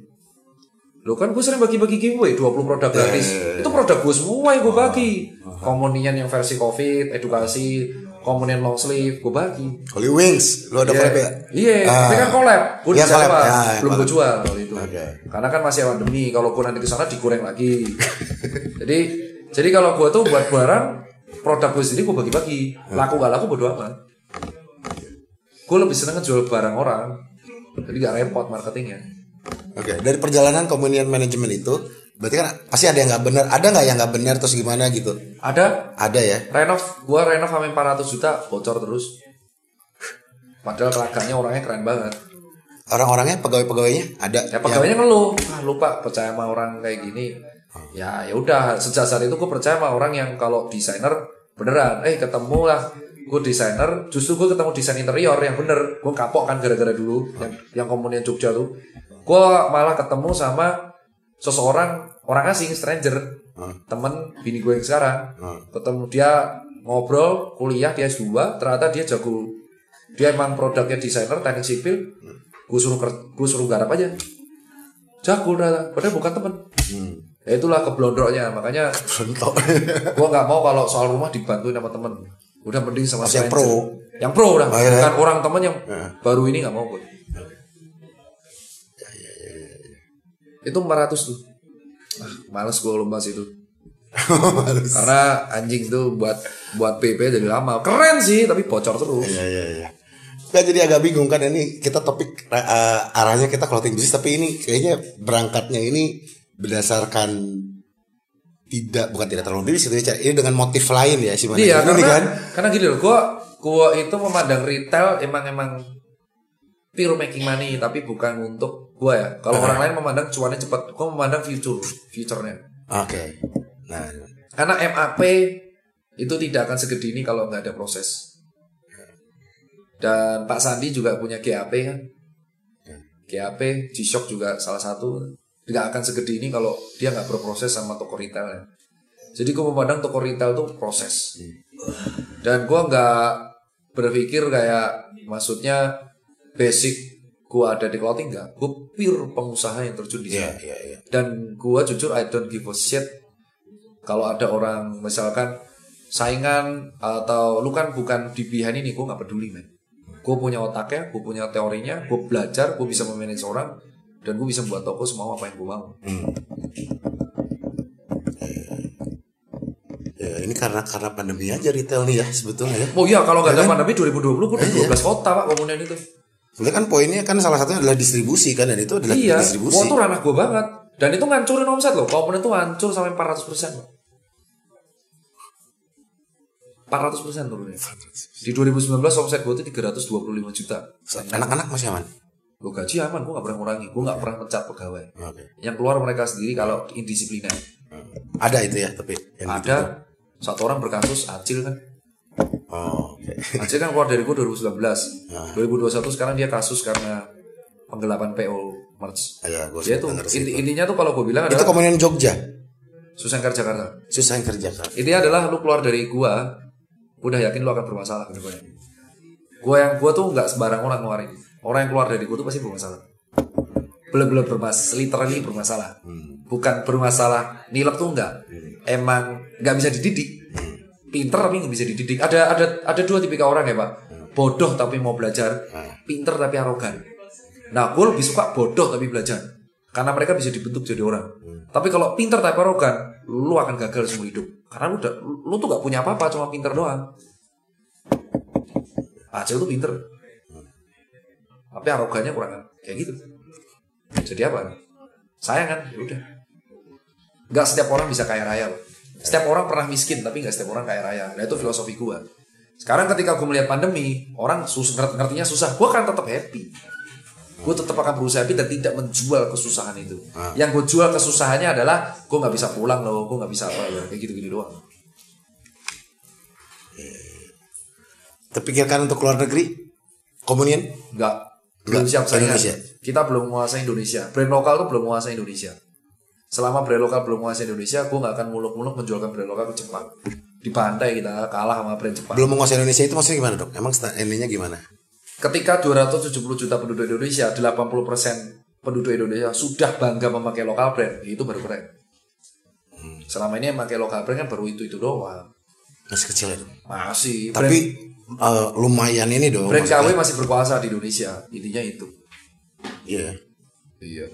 Lo kan gue sering bagi-bagi giveaway 20 produk gratis. Itu produk gue semua yang gue bagi. Komunion yang versi covid, edukasi, komunion long sleeve gue bagi. Holy Wings, lu ada Iya, collab ya? Iya, Ah. tapi kan collab. Gue Iya, di collab. Jawa, Ya, belum gue jual kalau itu. Oke. Karena kan masih pandemi. Kalau gue nanti ke sana digoreng lagi. *laughs* jadi, jadi kalau gue tuh buat barang produk gue sendiri gue bagi-bagi. Laku gak laku bodo amat. Gue lebih seneng ngejual barang orang. Jadi gak repot marketingnya. Oke, dari perjalanan communion management itu, berarti kan pasti ada yang nggak benar. Ada nggak yang nggak benar terus gimana gitu? Ada Ada ya. renov, gue renov sampai 400 juta bocor terus. Padahal kelaganya orangnya keren banget. Orang-orangnya pegawai-pegawainya ada. Ya pegawainya ngeluh, ah lupa percaya sama orang kayak gini. Ya ya udah sejak saat itu gue percaya sama orang yang kalau desainer beneran, eh ketemu lah gue desainer, justru gue ketemu desain interior yang bener, gue kapok kan gara-gara dulu yang yang komunian Jogja tuh, gue malah ketemu sama seseorang orang asing stranger, temen bini gue yang sekarang, ketemu dia ngobrol kuliah dia S2 ternyata dia jago. Dia emang produknya desainer teknik sipil. Gue suruh gue suruh garap aja. Jago ternyata padahal bukan temen. Ya itulah keblondroknya makanya *laughs* gue nggak mau kalau soal rumah dibantuin sama temen. Udah mending sama Harus yang pro. yang pro udah iya. bukan orang temen yang baru ini nggak mau gue itu 400 tuh ah, males gue lomba situ. *laughs* Karena anjing tuh buat buat PP dari lama. Keren sih tapi bocor terus. Iya iya iya. Nggak, jadi agak bingung kan ini kita topik eh, arahnya kita clothing bisnis tapi ini kayaknya berangkatnya ini berdasarkan tidak bukan tidak terlalu bisnis itu ya, ini dengan motif lain ya sih Iya, ini karena kan. karena gini loh, gua gua itu memandang retail emang emang pure making money tapi bukan untuk gua ya. Kalau orang lain memandang cuannya cepat, gua memandang future, future-nya. oke nah Karena MAP itu tidak akan segede ini kalau nggak ada proses. Dan Pak Sandi juga punya GAP kan. GAP, G-Shock juga salah satu. Tidak akan segede ini kalau dia nggak berproses sama toko retailnya. Jadi gue memandang toko retail itu proses. Dan gue nggak berpikir kayak maksudnya basic gue ada di clothing nggak. Gue pure pengusaha yang terjun di iya sana iya iya dan gua jujur I don't give a shit kalau ada orang misalkan saingan atau lu kan bukan di behind ini gua nggak peduli men gue punya otaknya gue punya teorinya gue belajar gue bisa memanage orang dan gue bisa buat toko semau apa yang gue mau Ya, ini karena karena pandemi aja retail nih ya sebetulnya ya. oh iya kalau nggak ada Ya kan? pandemi 2020 gue udah 12 kota pak komunian itu Sebenarnya kan poinnya kan salah satunya adalah distribusi kan dan itu adalah iya. distribusi. tuh ranah gue banget. Dan itu ngancurin omset loh. Komunian tuh hancur sampai 400 persen 400 persen turunnya di 2019 omset gue tuh 325 juta. Anak-anak masih aman. gue gaji aman gue gak pernah ngurangi. Gue gak pernah pecat pegawai. Oke. yang keluar mereka sendiri kalau indisipliner. Ada itu ya tapi yang gitu. ada satu orang berkasus acil kan Oh, oke. acil kan keluar dari gue 2019 2021 sekarang dia kasus karena penggelapan PO merch. Ya, gue dia tuh inti- intinya tuh kalau gue bilang Itu adalah komunian Jogja. Susengkar Jakarta. Susah kerja kan. intinya adalah lu keluar dari gua udah yakin lu akan bermasalah ke depannya. Gua yang gua tuh nggak sembarang orang ngeluarin. Orang yang keluar dari gua tuh pasti bermasalah. Belum-belum bermasalah literally bermasalah. Bukan bermasalah nilep tuh enggak emang nggak bisa dididik pinter tapi nggak bisa dididik. Ada ada ada dua tipikal orang ya pak. Bodoh tapi mau belajar. Pinter tapi arogan. Nah gue lebih suka bodoh tapi belajar. Karena mereka bisa dibentuk jadi orang. Tapi kalau pinter tapi arogan lu akan gagal semua hidup. Karena lu udah lu tuh gak punya apa-apa cuma pinter doang. Acil tuh pinter. Tapi arogannya kurang. Kayak gitu. Jadi apa? Sayang kan? Ya udah. Nggak setiap orang bisa kaya raya loh setiap orang pernah miskin tapi nggak setiap orang kaya raya. Nah itu filosofi gua. Sekarang ketika gue melihat pandemi orang susah ngerti ngertinya susah. Gua akan tetap happy. Gue tetap akan berusaha happy dan tidak menjual kesusahan itu. Yang gue jual kesusahannya adalah gue nggak bisa pulang loh gue nggak bisa apa ya. Kayak gitu gitu doang. Terpikirkan untuk keluar negeri? Komunian? nggak. Belum siap saya. Indonesia. kita belum menguasai Indonesia. Brand lokal tuh belum menguasai Indonesia selama brand lokal belum menguasai Indonesia gue nggak akan muluk-muluk menjualkan brand lokal ke Jepang di pantai kita kalah sama brand Jepang Belum menguasai Indonesia itu maksudnya gimana dok? Emang ininya gimana? ketika 270 juta penduduk Indonesia 80% penduduk Indonesia sudah bangga memakai lokal brand itu baru keren selama ini yang pakai lokal brand kan baru itu itu doang Masih kecil itu. masih Tapi eh, lumayan ini dong. brand, brand maksudnya. KW masih berkuasa di Indonesia intinya itu Iya. Iya.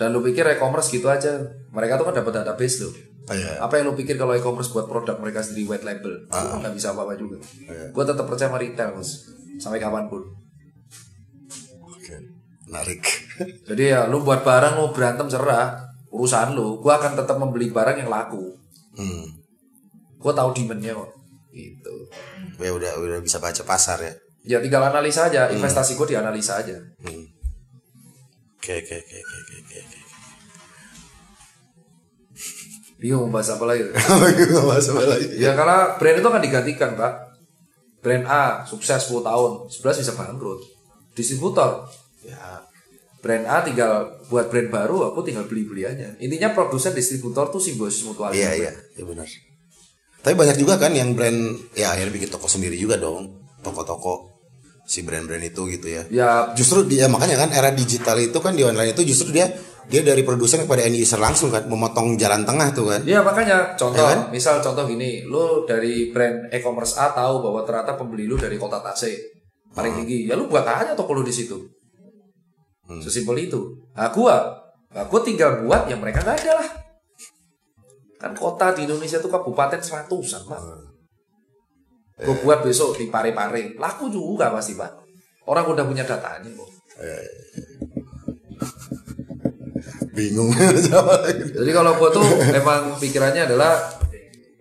Dan lu pikir e-commerce gitu aja. Mereka tuh kan dapat database loh. Oh, iya. Apa yang lu pikir kalau e-commerce buat produk mereka sendiri white label? Lu nggak bisa apa-apa juga. Gue tetap percaya sama retail, Mas. Sampai kapan pun. Oke. Menarik. *laughs* Jadi ya lu buat barang lu berantem cerah, urusan lu. Gue akan tetap membeli barang yang laku. Hmm. Gue tahu demandnya kok. Gitu. Ya udah udah bisa baca pasar ya. Ya tinggal analisa aja. Investasi gue dianalisa aja. Hmm. Oke oke oke oke oke oke. oke. Bingung mau bahas apa lagi? Gak *laughs* bahas apa lagi. Ya karena brand itu akan digantikan pak Brand A sukses 10 tahun 11 bisa bangkrut Distributor Ya Brand A tinggal buat brand baru Aku tinggal beli-beli aja Intinya produsen distributor tuh simbiosis mutualisme Iya iya, iya benar. Tapi banyak juga kan yang brand ya akhirnya bikin toko sendiri juga dong. Toko-toko si brand-brand itu gitu ya. Ya Justru dia makanya kan era digital itu kan di online itu justru dia dia dari produsen kepada end user langsung kan memotong jalan tengah tuh kan. Iya makanya contoh Ya kan? misal contoh gini lu dari brand e-commerce A tahu bahwa ternyata pembeli lu dari kota Tasik paling tinggi. Ya lu buat aja toko lu di situ. Sesimpel itu. Nah gua nah, gua tinggal buat yang mereka nggak ada lah. Kan kota di Indonesia tuh kabupaten seratusan pak. Gua buat besok di Pare-Pare. Laku juga pasti pak. Orang udah punya datanya kok Bingung. *laughs* Jadi kalau gua tuh emang pikirannya adalah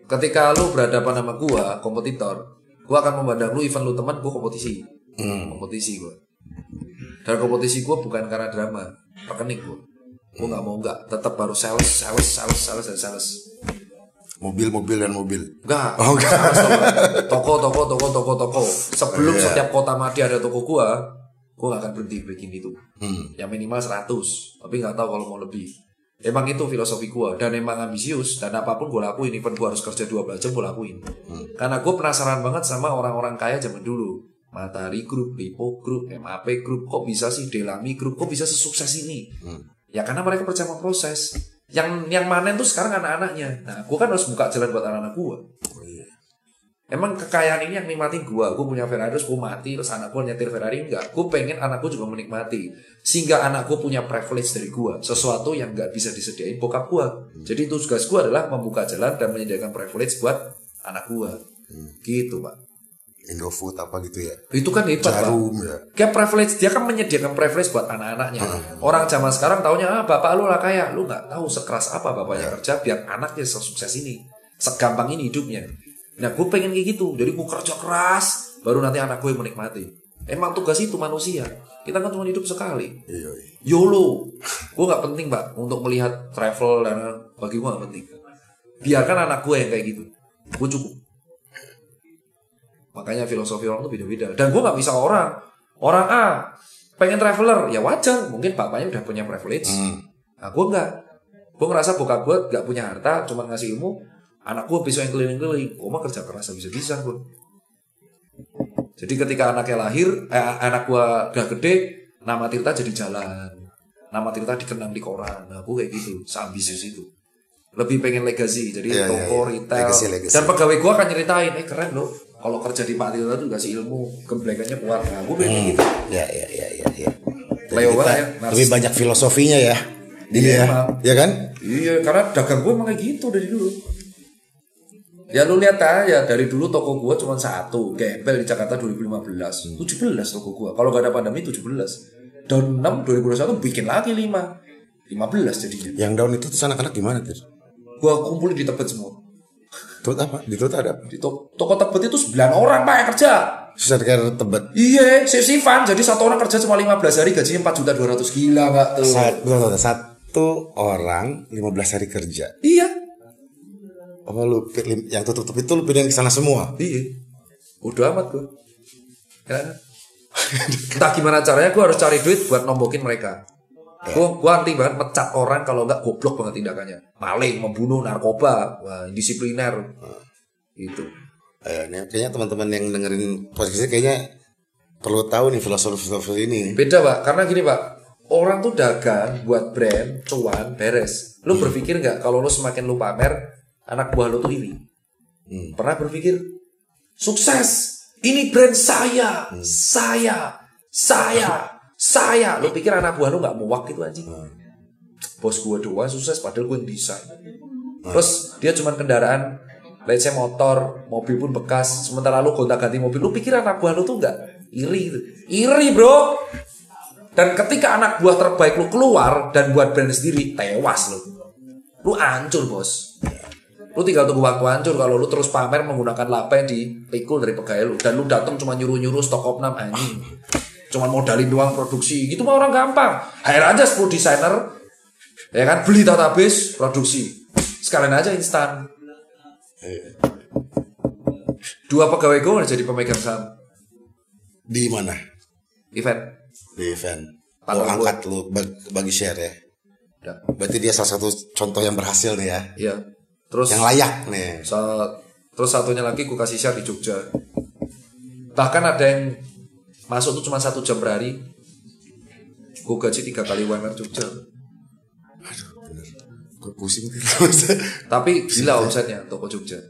ketika lu berhadapan sama gua, kompetitor, gua akan memandang lu event lu teman, gua kompetisi. Kompetisi gua. Dan kompetisi gua bukan karena drama, rekening gua. Gua nggak mau nggak, tetap baru sales, sales, sales, sales, dan sales. Mobil-mobil dan mobil. Enggak. Oh, enggak. Toko. Toko, toko, toko, toko. Sebelum Iya. setiap kota mati ada toko gua, gua nggak akan berhenti bikin itu. Hmm. yang minimal 100 tapi nggak tahu kalau mau lebih. Emang itu filosofi gua. Dan emang ambisius. Dan apa pun gue lakuin even gue harus kerja 12 jam gue lakuin. Karena gue penasaran banget sama orang-orang kaya zaman dulu. Matahari Group, Lipo Group, MAP Group. Kok bisa sih Delami Group? Kok bisa sesukses ini? Ya karena mereka percaya sama proses. Yang yang manen tuh sekarang anak-anaknya. Nah gue kan harus buka jalan buat anak-anak gue Emang kekayaan ini yang nikmatin gua, gua punya Ferrari terus gua mati terus anak gua nyetir Ferrari enggak. Gua pengen anak gua juga menikmati. Sehingga anak gua punya privilege dari gua, sesuatu yang nggak bisa disediain bokap gua. Jadi tugas gua adalah membuka jalan dan menyediakan privilege buat anak gua. Gitu, Pak. Indofood apa gitu ya. Itu kan hebat, Pak. Jarum ya. Kayak privilege, dia kan menyediakan privilege buat anak-anaknya. Orang zaman sekarang taunya ah bapak lu lah kaya, lu nggak tahu sekeras apa bapaknya kerja biar anaknya sesukses ini, segampang ini hidupnya. Nah, gue pengen kayak gitu. Jadi gue kerja keras, baru nanti anak gue menikmati. Emang tugas itu manusia. Kita kan cuma hidup sekali. Iya, iya. YOLO. Gue nggak penting, Pak, untuk melihat travel dan bagi gue nggak penting. Biarkan anak gue yang kayak gitu. Gue cukup. Makanya filosofi orang tuh beda-beda. Dan gue nggak bisa orang. Orang A pengen traveler, ya wajar. Mungkin bapaknya udah punya privilege. Nah, gue nggak. Gue ngerasa bokap gue nggak punya harta, cuma ngasih ilmu. Anak gue besok yang keliling-keliling. Gue mah kerja keras bisa-bisa gue. Jadi ketika anaknya lahir, eh, anak gue udah gede, nama Tirta jadi jalan. Nama Tirta dikenang di koran. Nah, gue kayak gitu, seambisius itu. Lebih pengen legacy, jadi Iya, toko, iya. retail. Legacy, legacy. Dan pegawai gue akan nyeritain, eh keren loh. Kalau kerja di Pak Tirta tuh kasih ilmu, gemblekannya kuat. Nah, gue pengen kayak gitu. Ya, ya, ya, ya, ya. Leo kita banget ya, lebih banyak filosofinya ya. Iya, ya. Ya kan? Iya, karena dagang gue emang kayak gitu dari dulu. Ya lu lihat aja dari dulu toko gue cuma satu, gembel di Jakarta 2015. 17 toko gue. Kalau gak ada pandemi 17. Tahun 6 2021 bikin lagi 5. 15 jadinya. Yang down itu tuh anak-anak gimana tuh? Gue kumpulin di Tebet semua. Tut apa? Di Tut ada apa? Di to- toko Tebet itu 9 orang Pak yang kerja. Kayak tebet. Iya, sif-sifan. Jadi satu orang kerja cuma 15 hari gajinya 4 juta 200 gila gak tuh? Satu, satu orang 15 hari kerja. Iya. Oh lu yang tutup itu lu pindahin ke sana semua. Iya. Udah amat gue. Ya. Entah gimana caranya gue harus cari duit buat nombokin mereka. Gue gue anti banget mecat orang kalau nggak goblok banget tindakannya. Maling, membunuh, narkoba, wah, disipliner. Itu. Eh, ini kayaknya teman-teman yang dengerin podcast ini kayaknya perlu tahu nih filosofi-filosofi ini. Beda pak, karena gini pak, orang tuh dagang buat brand, cuan, beres. Lu berpikir nggak kalau lu semakin lu pamer, anak buah lu tuh iri? Pernah berpikir, sukses, ini brand saya, saya, saya, saya. Lu pikir anak buah lu nggak muak gitu anjing? Bos gua doang sukses, padahal gue yang desain. Terus dia cuman kendaraan, let's say motor, mobil pun bekas. Sementara lu gonta ganti mobil, lu pikir anak buah lu tuh nggak iri gitu? Iri bro. Dan ketika anak buah terbaik lu keluar dan buat brand sendiri, tewas lu. Lu hancur bos. Lu tinggal tunggu waktu hancur kalau lu terus pamer menggunakan lapa yang dipikul dari pegawai lu. Dan lu datang cuma nyuruh-nyuruh stok opnam anjing. Cuma modalin doang produksi. Gitu mah orang gampang. Hire aja 10 desainer. Ya kan, beli database, produksi. Sekalian aja instan. Dua pegawai gue udah jadi pemegang saham Di mana? event. Di event. Tanggal Lo angkat lu bag- bagi share ya. Berarti dia salah satu contoh yang berhasil nih ya. Iya. Terus Yang layak nih. Terus satunya lagi gue kasih share di Jogja. Bahkan ada yang masuk tuh cuma satu jam per hari. Gue gaji tiga kali UMR Jogja. Gue pusing. Tapi gila omsetnya toko Jogja.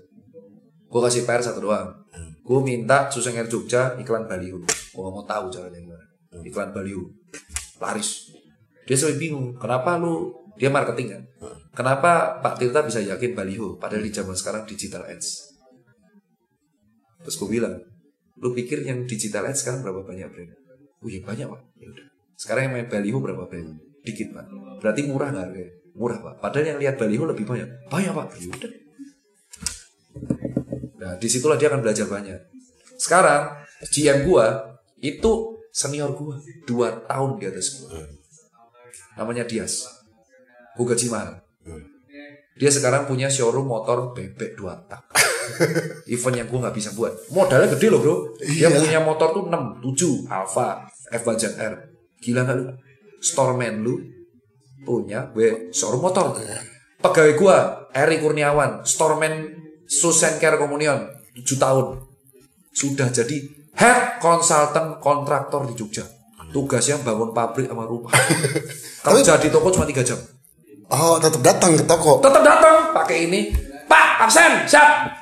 Gue kasih PR satu doang. Gue minta Suseng Air Jogja iklan baliho. Gue mau tahu caranya gimana. Iklan baliho. Laris. Dia selalu bingung. Kenapa lu dia marketing kan? Kenapa Pak Tirta bisa yakin baliho? Padahal di zaman sekarang digital ads. Terus gue bilang, lu pikir yang digital ads sekarang berapa banyak brand? Oh iya banyak pak. Ya udah. Sekarang yang main baliho berapa brand? Dikit pak. Berarti murah nggak harganya? Murah pak. Padahal yang lihat baliho lebih banyak. Banyak pak. Ya udah. Nah, di situlah dia akan belajar banyak. Sekarang, GM gua itu senior gua, dua tahun di atas gua. Namanya Dias. Gua gaji mahal. Dia sekarang punya showroom motor bebek dua tak. *laughs* Event yang gua nggak bisa buat. Modalnya gede loh bro. Dia punya motor tuh 6, 7, Alfa, F Bajaj R. Gila nggak lu? Storeman lu punya we, showroom motor. Pegawai gua, Eri Kurniawan, storeman Susan Care Communion, 7 tahun. Sudah jadi head consultant kontraktor di Jogja. Tugasnya bangun pabrik sama rumah. *laughs* Kalau jadi toko cuma 3 jam. Oh, tetap datang ke toko. Tetap datang pakai ini. Pak, absen, siap.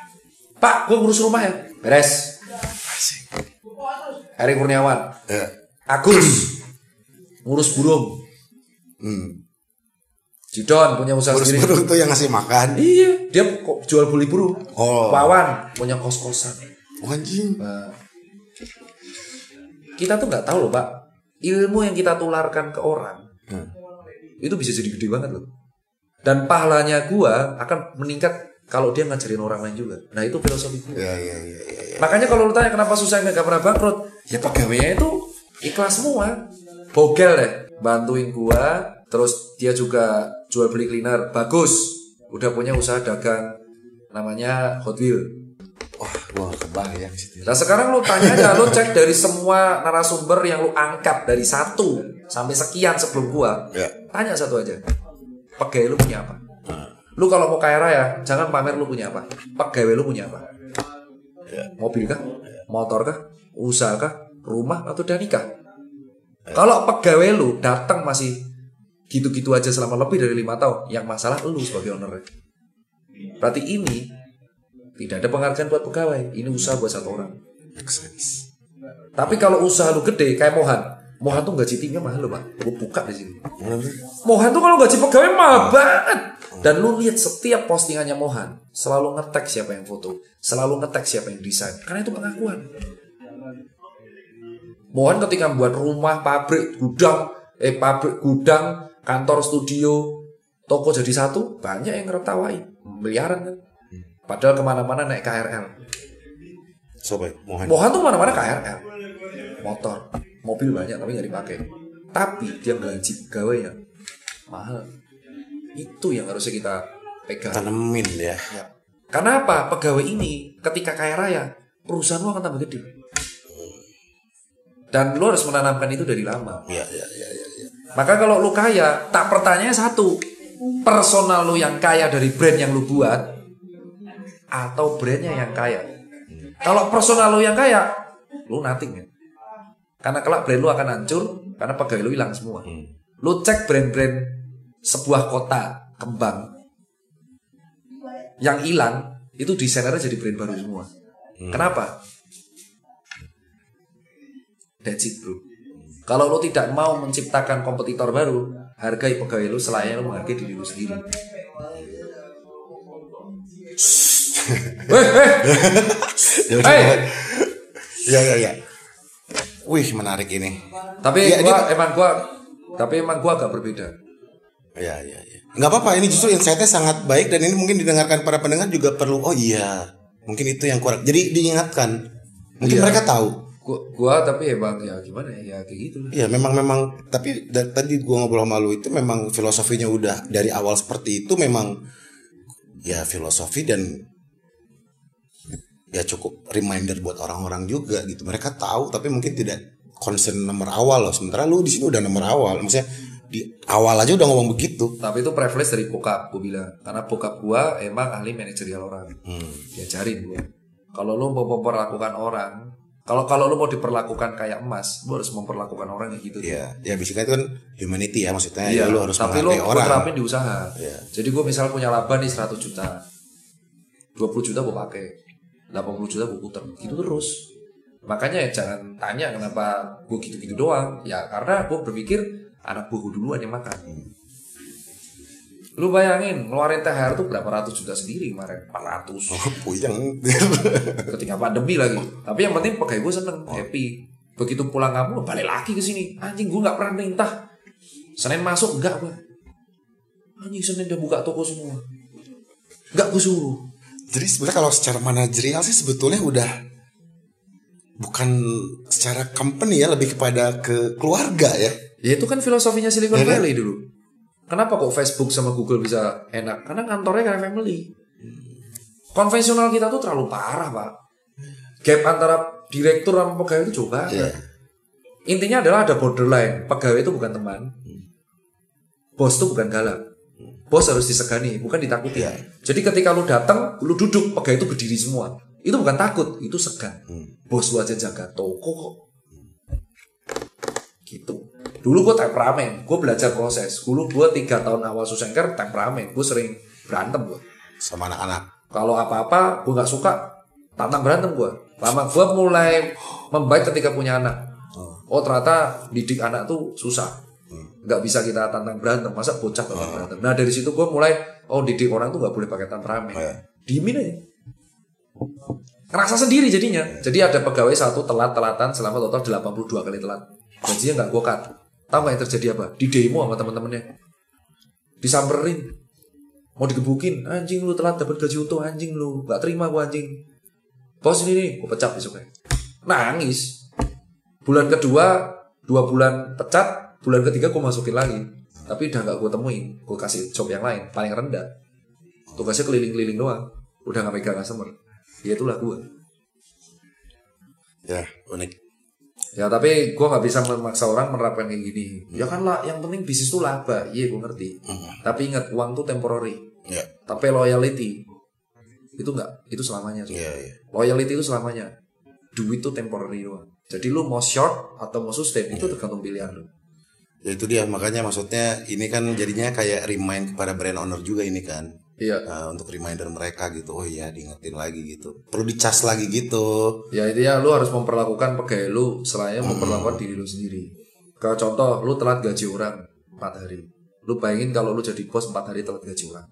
Pak, gue ngurus rumah ya. Beres. Eri Kurniawan. Ya. Agus. ngurus burung. Hmm. Jidon punya usaha Terus sendiri. burung tuh yang ngasih makan. Iya, dia kok jual beli burung. Oh. Wawan punya kos-kosan. Oh, anjing. Nah, kita tuh nggak tahu loh pak, ilmu yang kita tularkan ke orang Hmm. itu bisa jadi gede banget loh. Dan pahalanya gua akan meningkat kalau dia ngajarin orang lain juga. Nah itu filosofi gua. Ya, ya, ya, ya. ya. Makanya kalau lu tanya kenapa susah nggak pernah bangkrut, ya pegawainya itu ikhlas semua, bogel deh, bantuin gua, terus dia juga jual beli cleaner, bagus, udah punya usaha dagang namanya Hot Wheel. Wah, nggak kebayang sih. Nah sekarang lu tanya aja, lu cek dari semua narasumber yang lu angkat dari satu sampai sekian sebelum gua, Ya. tanya satu aja, pegawai lu punya apa? Lu kalau mau kaya raya, jangan pamer lu punya apa. Pegawai lu punya apa? Mobil kah? Motor kah? Usaha kah? Rumah atau udah nikah? Kalau pegawai lu datang masih gitu-gitu aja selama lebih dari lima tahun, yang masalah lu sebagai owner. Berarti ini tidak ada penghargaan buat pegawai. Ini usaha buat satu orang. Sense. Tapi kalau usaha lu gede kayak Mohan, Mohan tuh gaji timnya mahal loh pak. Gue buka di sini. Mohan tuh kalau gaji pegawai mahal banget. Dan lu lihat setiap postingannya Mohan selalu ngetek siapa yang foto, selalu ngetek siapa yang desain. Karena itu pengakuan. Mohan ketika membuat rumah, pabrik, gudang, eh pabrik, gudang, kantor, studio, toko jadi satu, banyak yang ngertawai, miliaran kan. Padahal ke mana-mana naik KRL. Sobat, Mohan. Mohan tuh mana-mana KRL. Motor, mobil banyak tapi nggak dipakai. Tapi dia gaji pegawainya mahal. Itu yang harusnya kita pegang. Tanemin ya. Ya. Karena apa? Pegawai ini ketika kaya raya, perusahaan lu akan tambah gede. Dan lu harus menanamkan itu dari lama. Ya, ya, ya, ya. ya. Maka kalau lu kaya, tak pertanyaannya satu. Personal lu yang kaya dari brand yang lu buat atau brandnya yang kaya. Kalau personal lu yang kaya, lu nothing ya. Karena kelak brand lu akan hancur karena pegawai lu hilang semua. Lu cek brand-brand sebuah kota kembang yang hilang itu desainernya jadi brand baru semua. Kenapa? That's it bro. Kalau lo tidak mau menciptakan kompetitor baru, hargai pegawai lu selayaknya lo menghargai diri lu sendiri. Eh, *laughs* Ya udah. Hey! Ya ya ya. Wih menarik ini. tapi Ya, gua emang gua tapi emang gua agak berbeda. Ya ya ya. Nggak apa-apa. Ini justru insightnya sangat baik dan ini mungkin didengarkan para pendengar juga perlu. Oh iya. Mungkin itu yang kurang. Jadi diingatkan. Mungkin Iya. mereka tahu. Gua, gua tapi emang ya gimana ya, ya kayak gitu. Iya memang memang tapi tadi gua ngobrol sama lu itu memang filosofinya udah dari awal seperti itu memang ya filosofi dan ya cukup reminder buat orang-orang juga gitu. Mereka tahu tapi mungkin tidak concern nomor awal loh. Sementara lu di sini udah nomor awal. Maksudnya di awal aja udah ngomong begitu. Tapi itu privilege dari bokap, gue bilang. Karena bokap gua emang ahli manajerial orang. Hmm. Diajarin gua. Kalau lu mau memperlakukan orang, kalau kalau lu mau diperlakukan kayak emas, lu harus memperlakukan orang kayak gitu. Iya, ya basically itu kan humanity ya maksudnya Iya, ya lu harus tapi lu orang. terapin di usaha. Iya. Jadi gue misal punya laba nih 100 juta. 20 juta gue pakai. 80 juta gue puter. Gitu terus. Makanya ya jangan tanya kenapa gue gitu-gitu doang. Ya karena gue berpikir anak buah gue duluan yang makan. Lu bayangin ngeluarin THR tuh berapa ratus juta sendiri kemarin? 400 *laughs* Oh, puyeng. ketika pandemi lagi. Tapi yang penting pegawai gue seneng happy. Begitu pulang kamu balik lagi ke sini. Anjing gue nggak pernah perintah. Senin masuk enggak gue anjing senin udah buka toko semua. Nggak gue suruh Jadi sebenarnya kalau secara manajerial sih sebetulnya udah bukan secara company ya lebih kepada ke keluarga ya. ya itu kan filosofinya Silicon Ya kan? Valley dulu. Kenapa kok Facebook sama Google bisa enak? Karena kantornya kayak family. Konvensional kita tuh terlalu parah pak. Gap antara direktur sama pegawai itu ada Iya. intinya adalah ada borderline. Pegawai itu bukan teman. Bos itu bukan galak bos harus disegani bukan ditakuti. Iya. jadi ketika lu datang lu duduk pegawai itu berdiri semua. Itu bukan takut itu segan. Bos lu aja jaga toko kok. Gitu. Dulu gue temperamen gue belajar proses. Dulu gue tiga tahun awal susengker temperamen gue sering berantem gue Sama anak-anak. kalau apa-apa gue nggak suka tantang berantem gue lama gue mulai membaik ketika punya anak. Oh ternyata didik anak tuh susah nggak bisa kita tantang berantem. Masa bocah tantang berantem? Nah dari situ gue mulai oh didik orang tuh nggak boleh pakai temperamen Iya. diemin aja. Ngerasa sendiri jadinya. Jadi ada pegawai satu telat-telatan selama total 82 kali telat. Gajinya nggak gue cut. Tahu nggak yang terjadi apa? Di demo sama teman-temannya. Disamperin. Mau digebukin. Anjing lu telat dapat gaji utuh anjing lu. Nggak terima gua anjing. Bos ini nih gua pecat besoknya. Nangis. Bulan kedua dua bulan pecat bulan ketiga gua masukin lagi tapi udah nggak gua temuin gua kasih job yang lain paling rendah. Tugasnya keliling-keliling doang udah nggak megang customer. Ya itulah gua. Ya, unik. ya tapi gua nggak bisa memaksa orang menerapkan kayak gini. Ya kan lah yang penting bisnis tuh laba. Iya gua ngerti. Tapi ingat uang tuh temporary. Ya, tapi loyalty itu enggak itu selamanya. Sob. iya, iya. loyalty itu selamanya. Duit itu temporary doang. Jadi lu mau short atau mau sustain itu tergantung pilihan lu Ya itu dia. Makanya maksudnya ini kan jadinya kayak remind kepada brand owner juga ini kan. iya. Nah, untuk reminder mereka gitu. Oh iya, diingetin lagi gitu. Perlu dicas lagi gitu. ya intinya lu harus memperlakukan pegawai lu selain memperlakukan diri lu sendiri. Kalau contoh lu telat gaji orang 4 hari. Lu bayangin kalau lu jadi bos 4 hari telat gaji orang.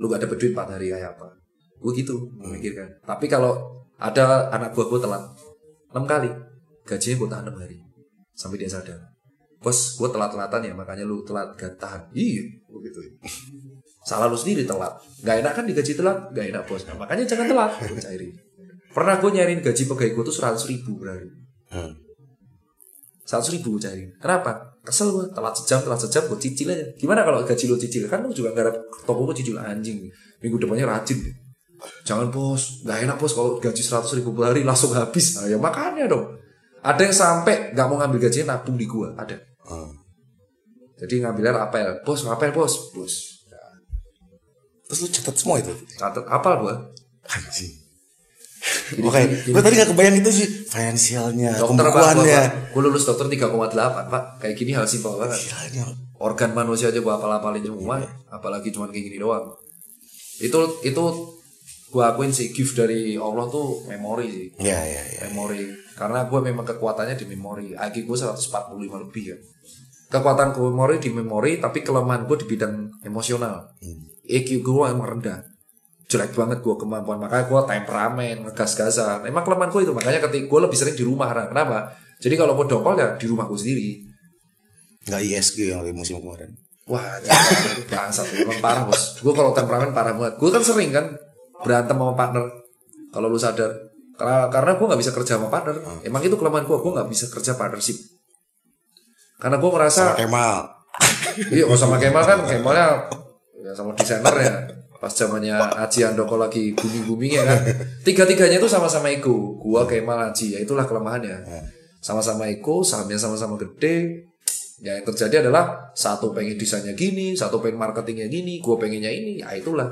Lu gak dapet duit 4 hari kayak apa? Gue gitu memikirkan. Tapi kalau ada anak buah gue telat 6 kali gajinya gue tahan 6 hari. Sampai dia sadar bos gue telat-telatan ya makanya lu telat gak tahan iya gitu. Salah lu sendiri telat. Gak enak kan digaji telat? Gak enak bos. Nah, makanya jangan telat gue cairin. Pernah gue nyariin gaji pegawai gue tuh 100 ribu per hari Hmm. 100 ribu gue cairin. Kenapa? Kesel gue telat sejam telat sejam gue cicil aja. Gimana kalau gaji lu cicil? Kan lu juga garap toko gue cicil. Anjing. Minggu depannya rajin. Deh. jangan bos. Nggak enak bos kalau gaji 100 ribu per hari langsung habis. Nah, ya makanya dong. Ada yang sampai nggak mau ngambil gajinya nabung di gua. Ada Hmm. jadi ngambilnya rapel bos rapel bos. Bos. Terus lu catat semua itu. catat. Apal *laughs* gua Anjing. Oke, gue tadi gak kebayang itu sih. Finansialnya, dokter pembukuannya. gue lulus dokter 3,8 pak. Kayak gini hal simpel banget. Gilanya. organ manusia aja gue apal-apalin semua apalagi cuman kayak gini doang. Itu itu gue akuin sih gift dari Allah tuh memori sih. Iya, iya, iya. memori. karena gue memang kekuatannya di memori. IQ gue 145 lebih ya. Kekuatan gue memori di memori tapi kelemahan gue di bidang emosional. IQ gue emang rendah jelek banget gue kemampuan. Makanya gue temperamen ngegas-gasan. Emang kelemahan gue itu. Makanya ketika gue lebih sering di rumah Ran. kenapa? Jadi kalau mau dongkol ya di rumah gue sendiri Gak ISG yang musim kemarin. Wah, *laughs* bangsat. Emang parah bos. Gue kalau temperamen parah banget. Gue kan sering kan berantem sama partner. Kalau lu sadar, karena karena gue nggak bisa kerja sama partner. Emang itu kelemahan gue. Gue nggak bisa kerja partnership. Karena gue ngerasa, Kemal. *laughs* iya kalau sama Kemal kan Kemalnya ya sama desainer ya. Pas zamannya Aji Andoko lagi booming boomingnya kan. Tiga tiganya itu sama-sama ego. Gua Kemal Aji ya itulah kelemahannya. Sama-sama ego, sahamnya sama-sama gede, ya yang terjadi adalah satu pengen desainnya gini, satu pengen marketingnya gini, gue pengennya ini, ya itulah.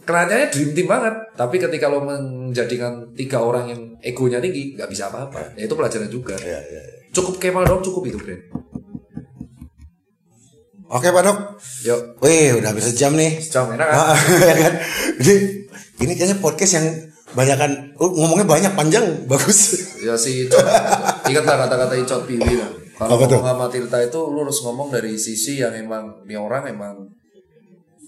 Kerannya dream team banget, tapi ketika lo menjadikan tiga orang yang egonya tinggi, nggak bisa apa-apa. Ya itu pelajaran juga. Iya, iya. Cukup Kemal dong, cukup itu, Bren. Oke Pak Dok. Yuk, Wih, udah hampir sejam nih. jam enak kan? Ah, *laughs* ya kan? Ini, ini kayaknya podcast yang banyakan oh, ngomongnya banyak panjang *laughs* bagus. Ya si Icot, ingatlah kata-kata Icot Piwi lah. Kalau tuh? ngomong sama Tirta itu lu harus ngomong dari sisi yang emang ini orang emang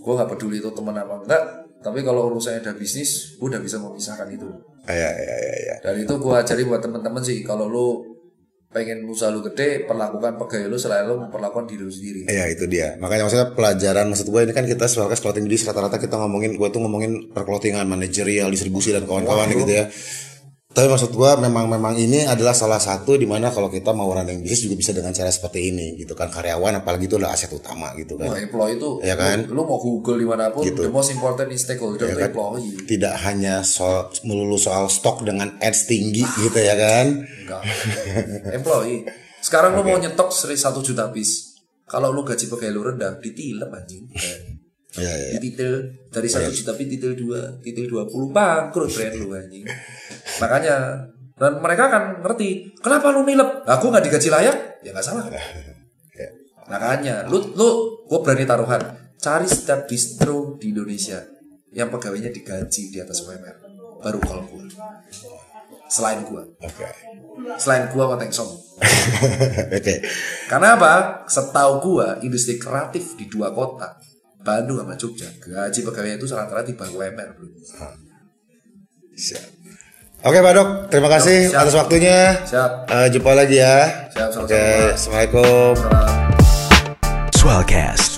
gue nggak peduli itu teman apa enggak. Tapi kalau urusannya udah bisnis, gue udah bisa memisahkan itu. Iya iya iya. iya. Dan itu gue ajari buat temen-temen sih, kalau lu pengen usaha lu gede, perlakukan pegawai lu selain lu memperlakukan diri lu sendiri. Iya itu dia. Makanya maksudnya pelajaran maksud gue ini kan kita sebagai clothing business rata-rata kita ngomongin gue tuh ngomongin perclothingan, manajerial, distribusi dan kawan-kawan gitu ya. Tapi maksud gue memang memang ini adalah salah satu di mana kalau kita mau running bisnis juga bisa dengan cara seperti ini gitu kan karyawan apalagi itu adalah aset utama gitu kan. employee itu, Iya kan? lu, lu mau Google di mana pun, Gitu. the most important is stakeholder, the kan? employee. Tidak hanya soal melulu soal stok dengan ads tinggi gitu ya kan. Enggak. Employee. Sekarang lu mau nyetok seri satu juta piece. Kalau lu gaji pegawai lu rendah, ditilep anjing. Iya *laughs* iya. iya. Dititil dari satu juta piece titil dua, titil dua puluh bangkrut brand lu anjing. Makanya dan mereka akan ngerti kenapa lu nilep. Aku nggak digaji layak, ya nggak salah. *laughs* Makanya lu lu gue berani taruhan cari setiap distro di Indonesia yang pegawainya digaji di atas UMR baru call gue. Selain gue, Oke. selain gue sama Tengsong. *laughs* Oke. Karena apa? Setahu gua industri kreatif di dua kota, Bandung sama Jogja, gaji pegawai itu rata-rata di bawah UMR, bro. Siap. Oke Pak Dok, terima kasih siap. atas waktunya. Siap. Eh, jumpa lagi ya. Siap, Oke, Pak. assalamualaikum. Salam. Swellcast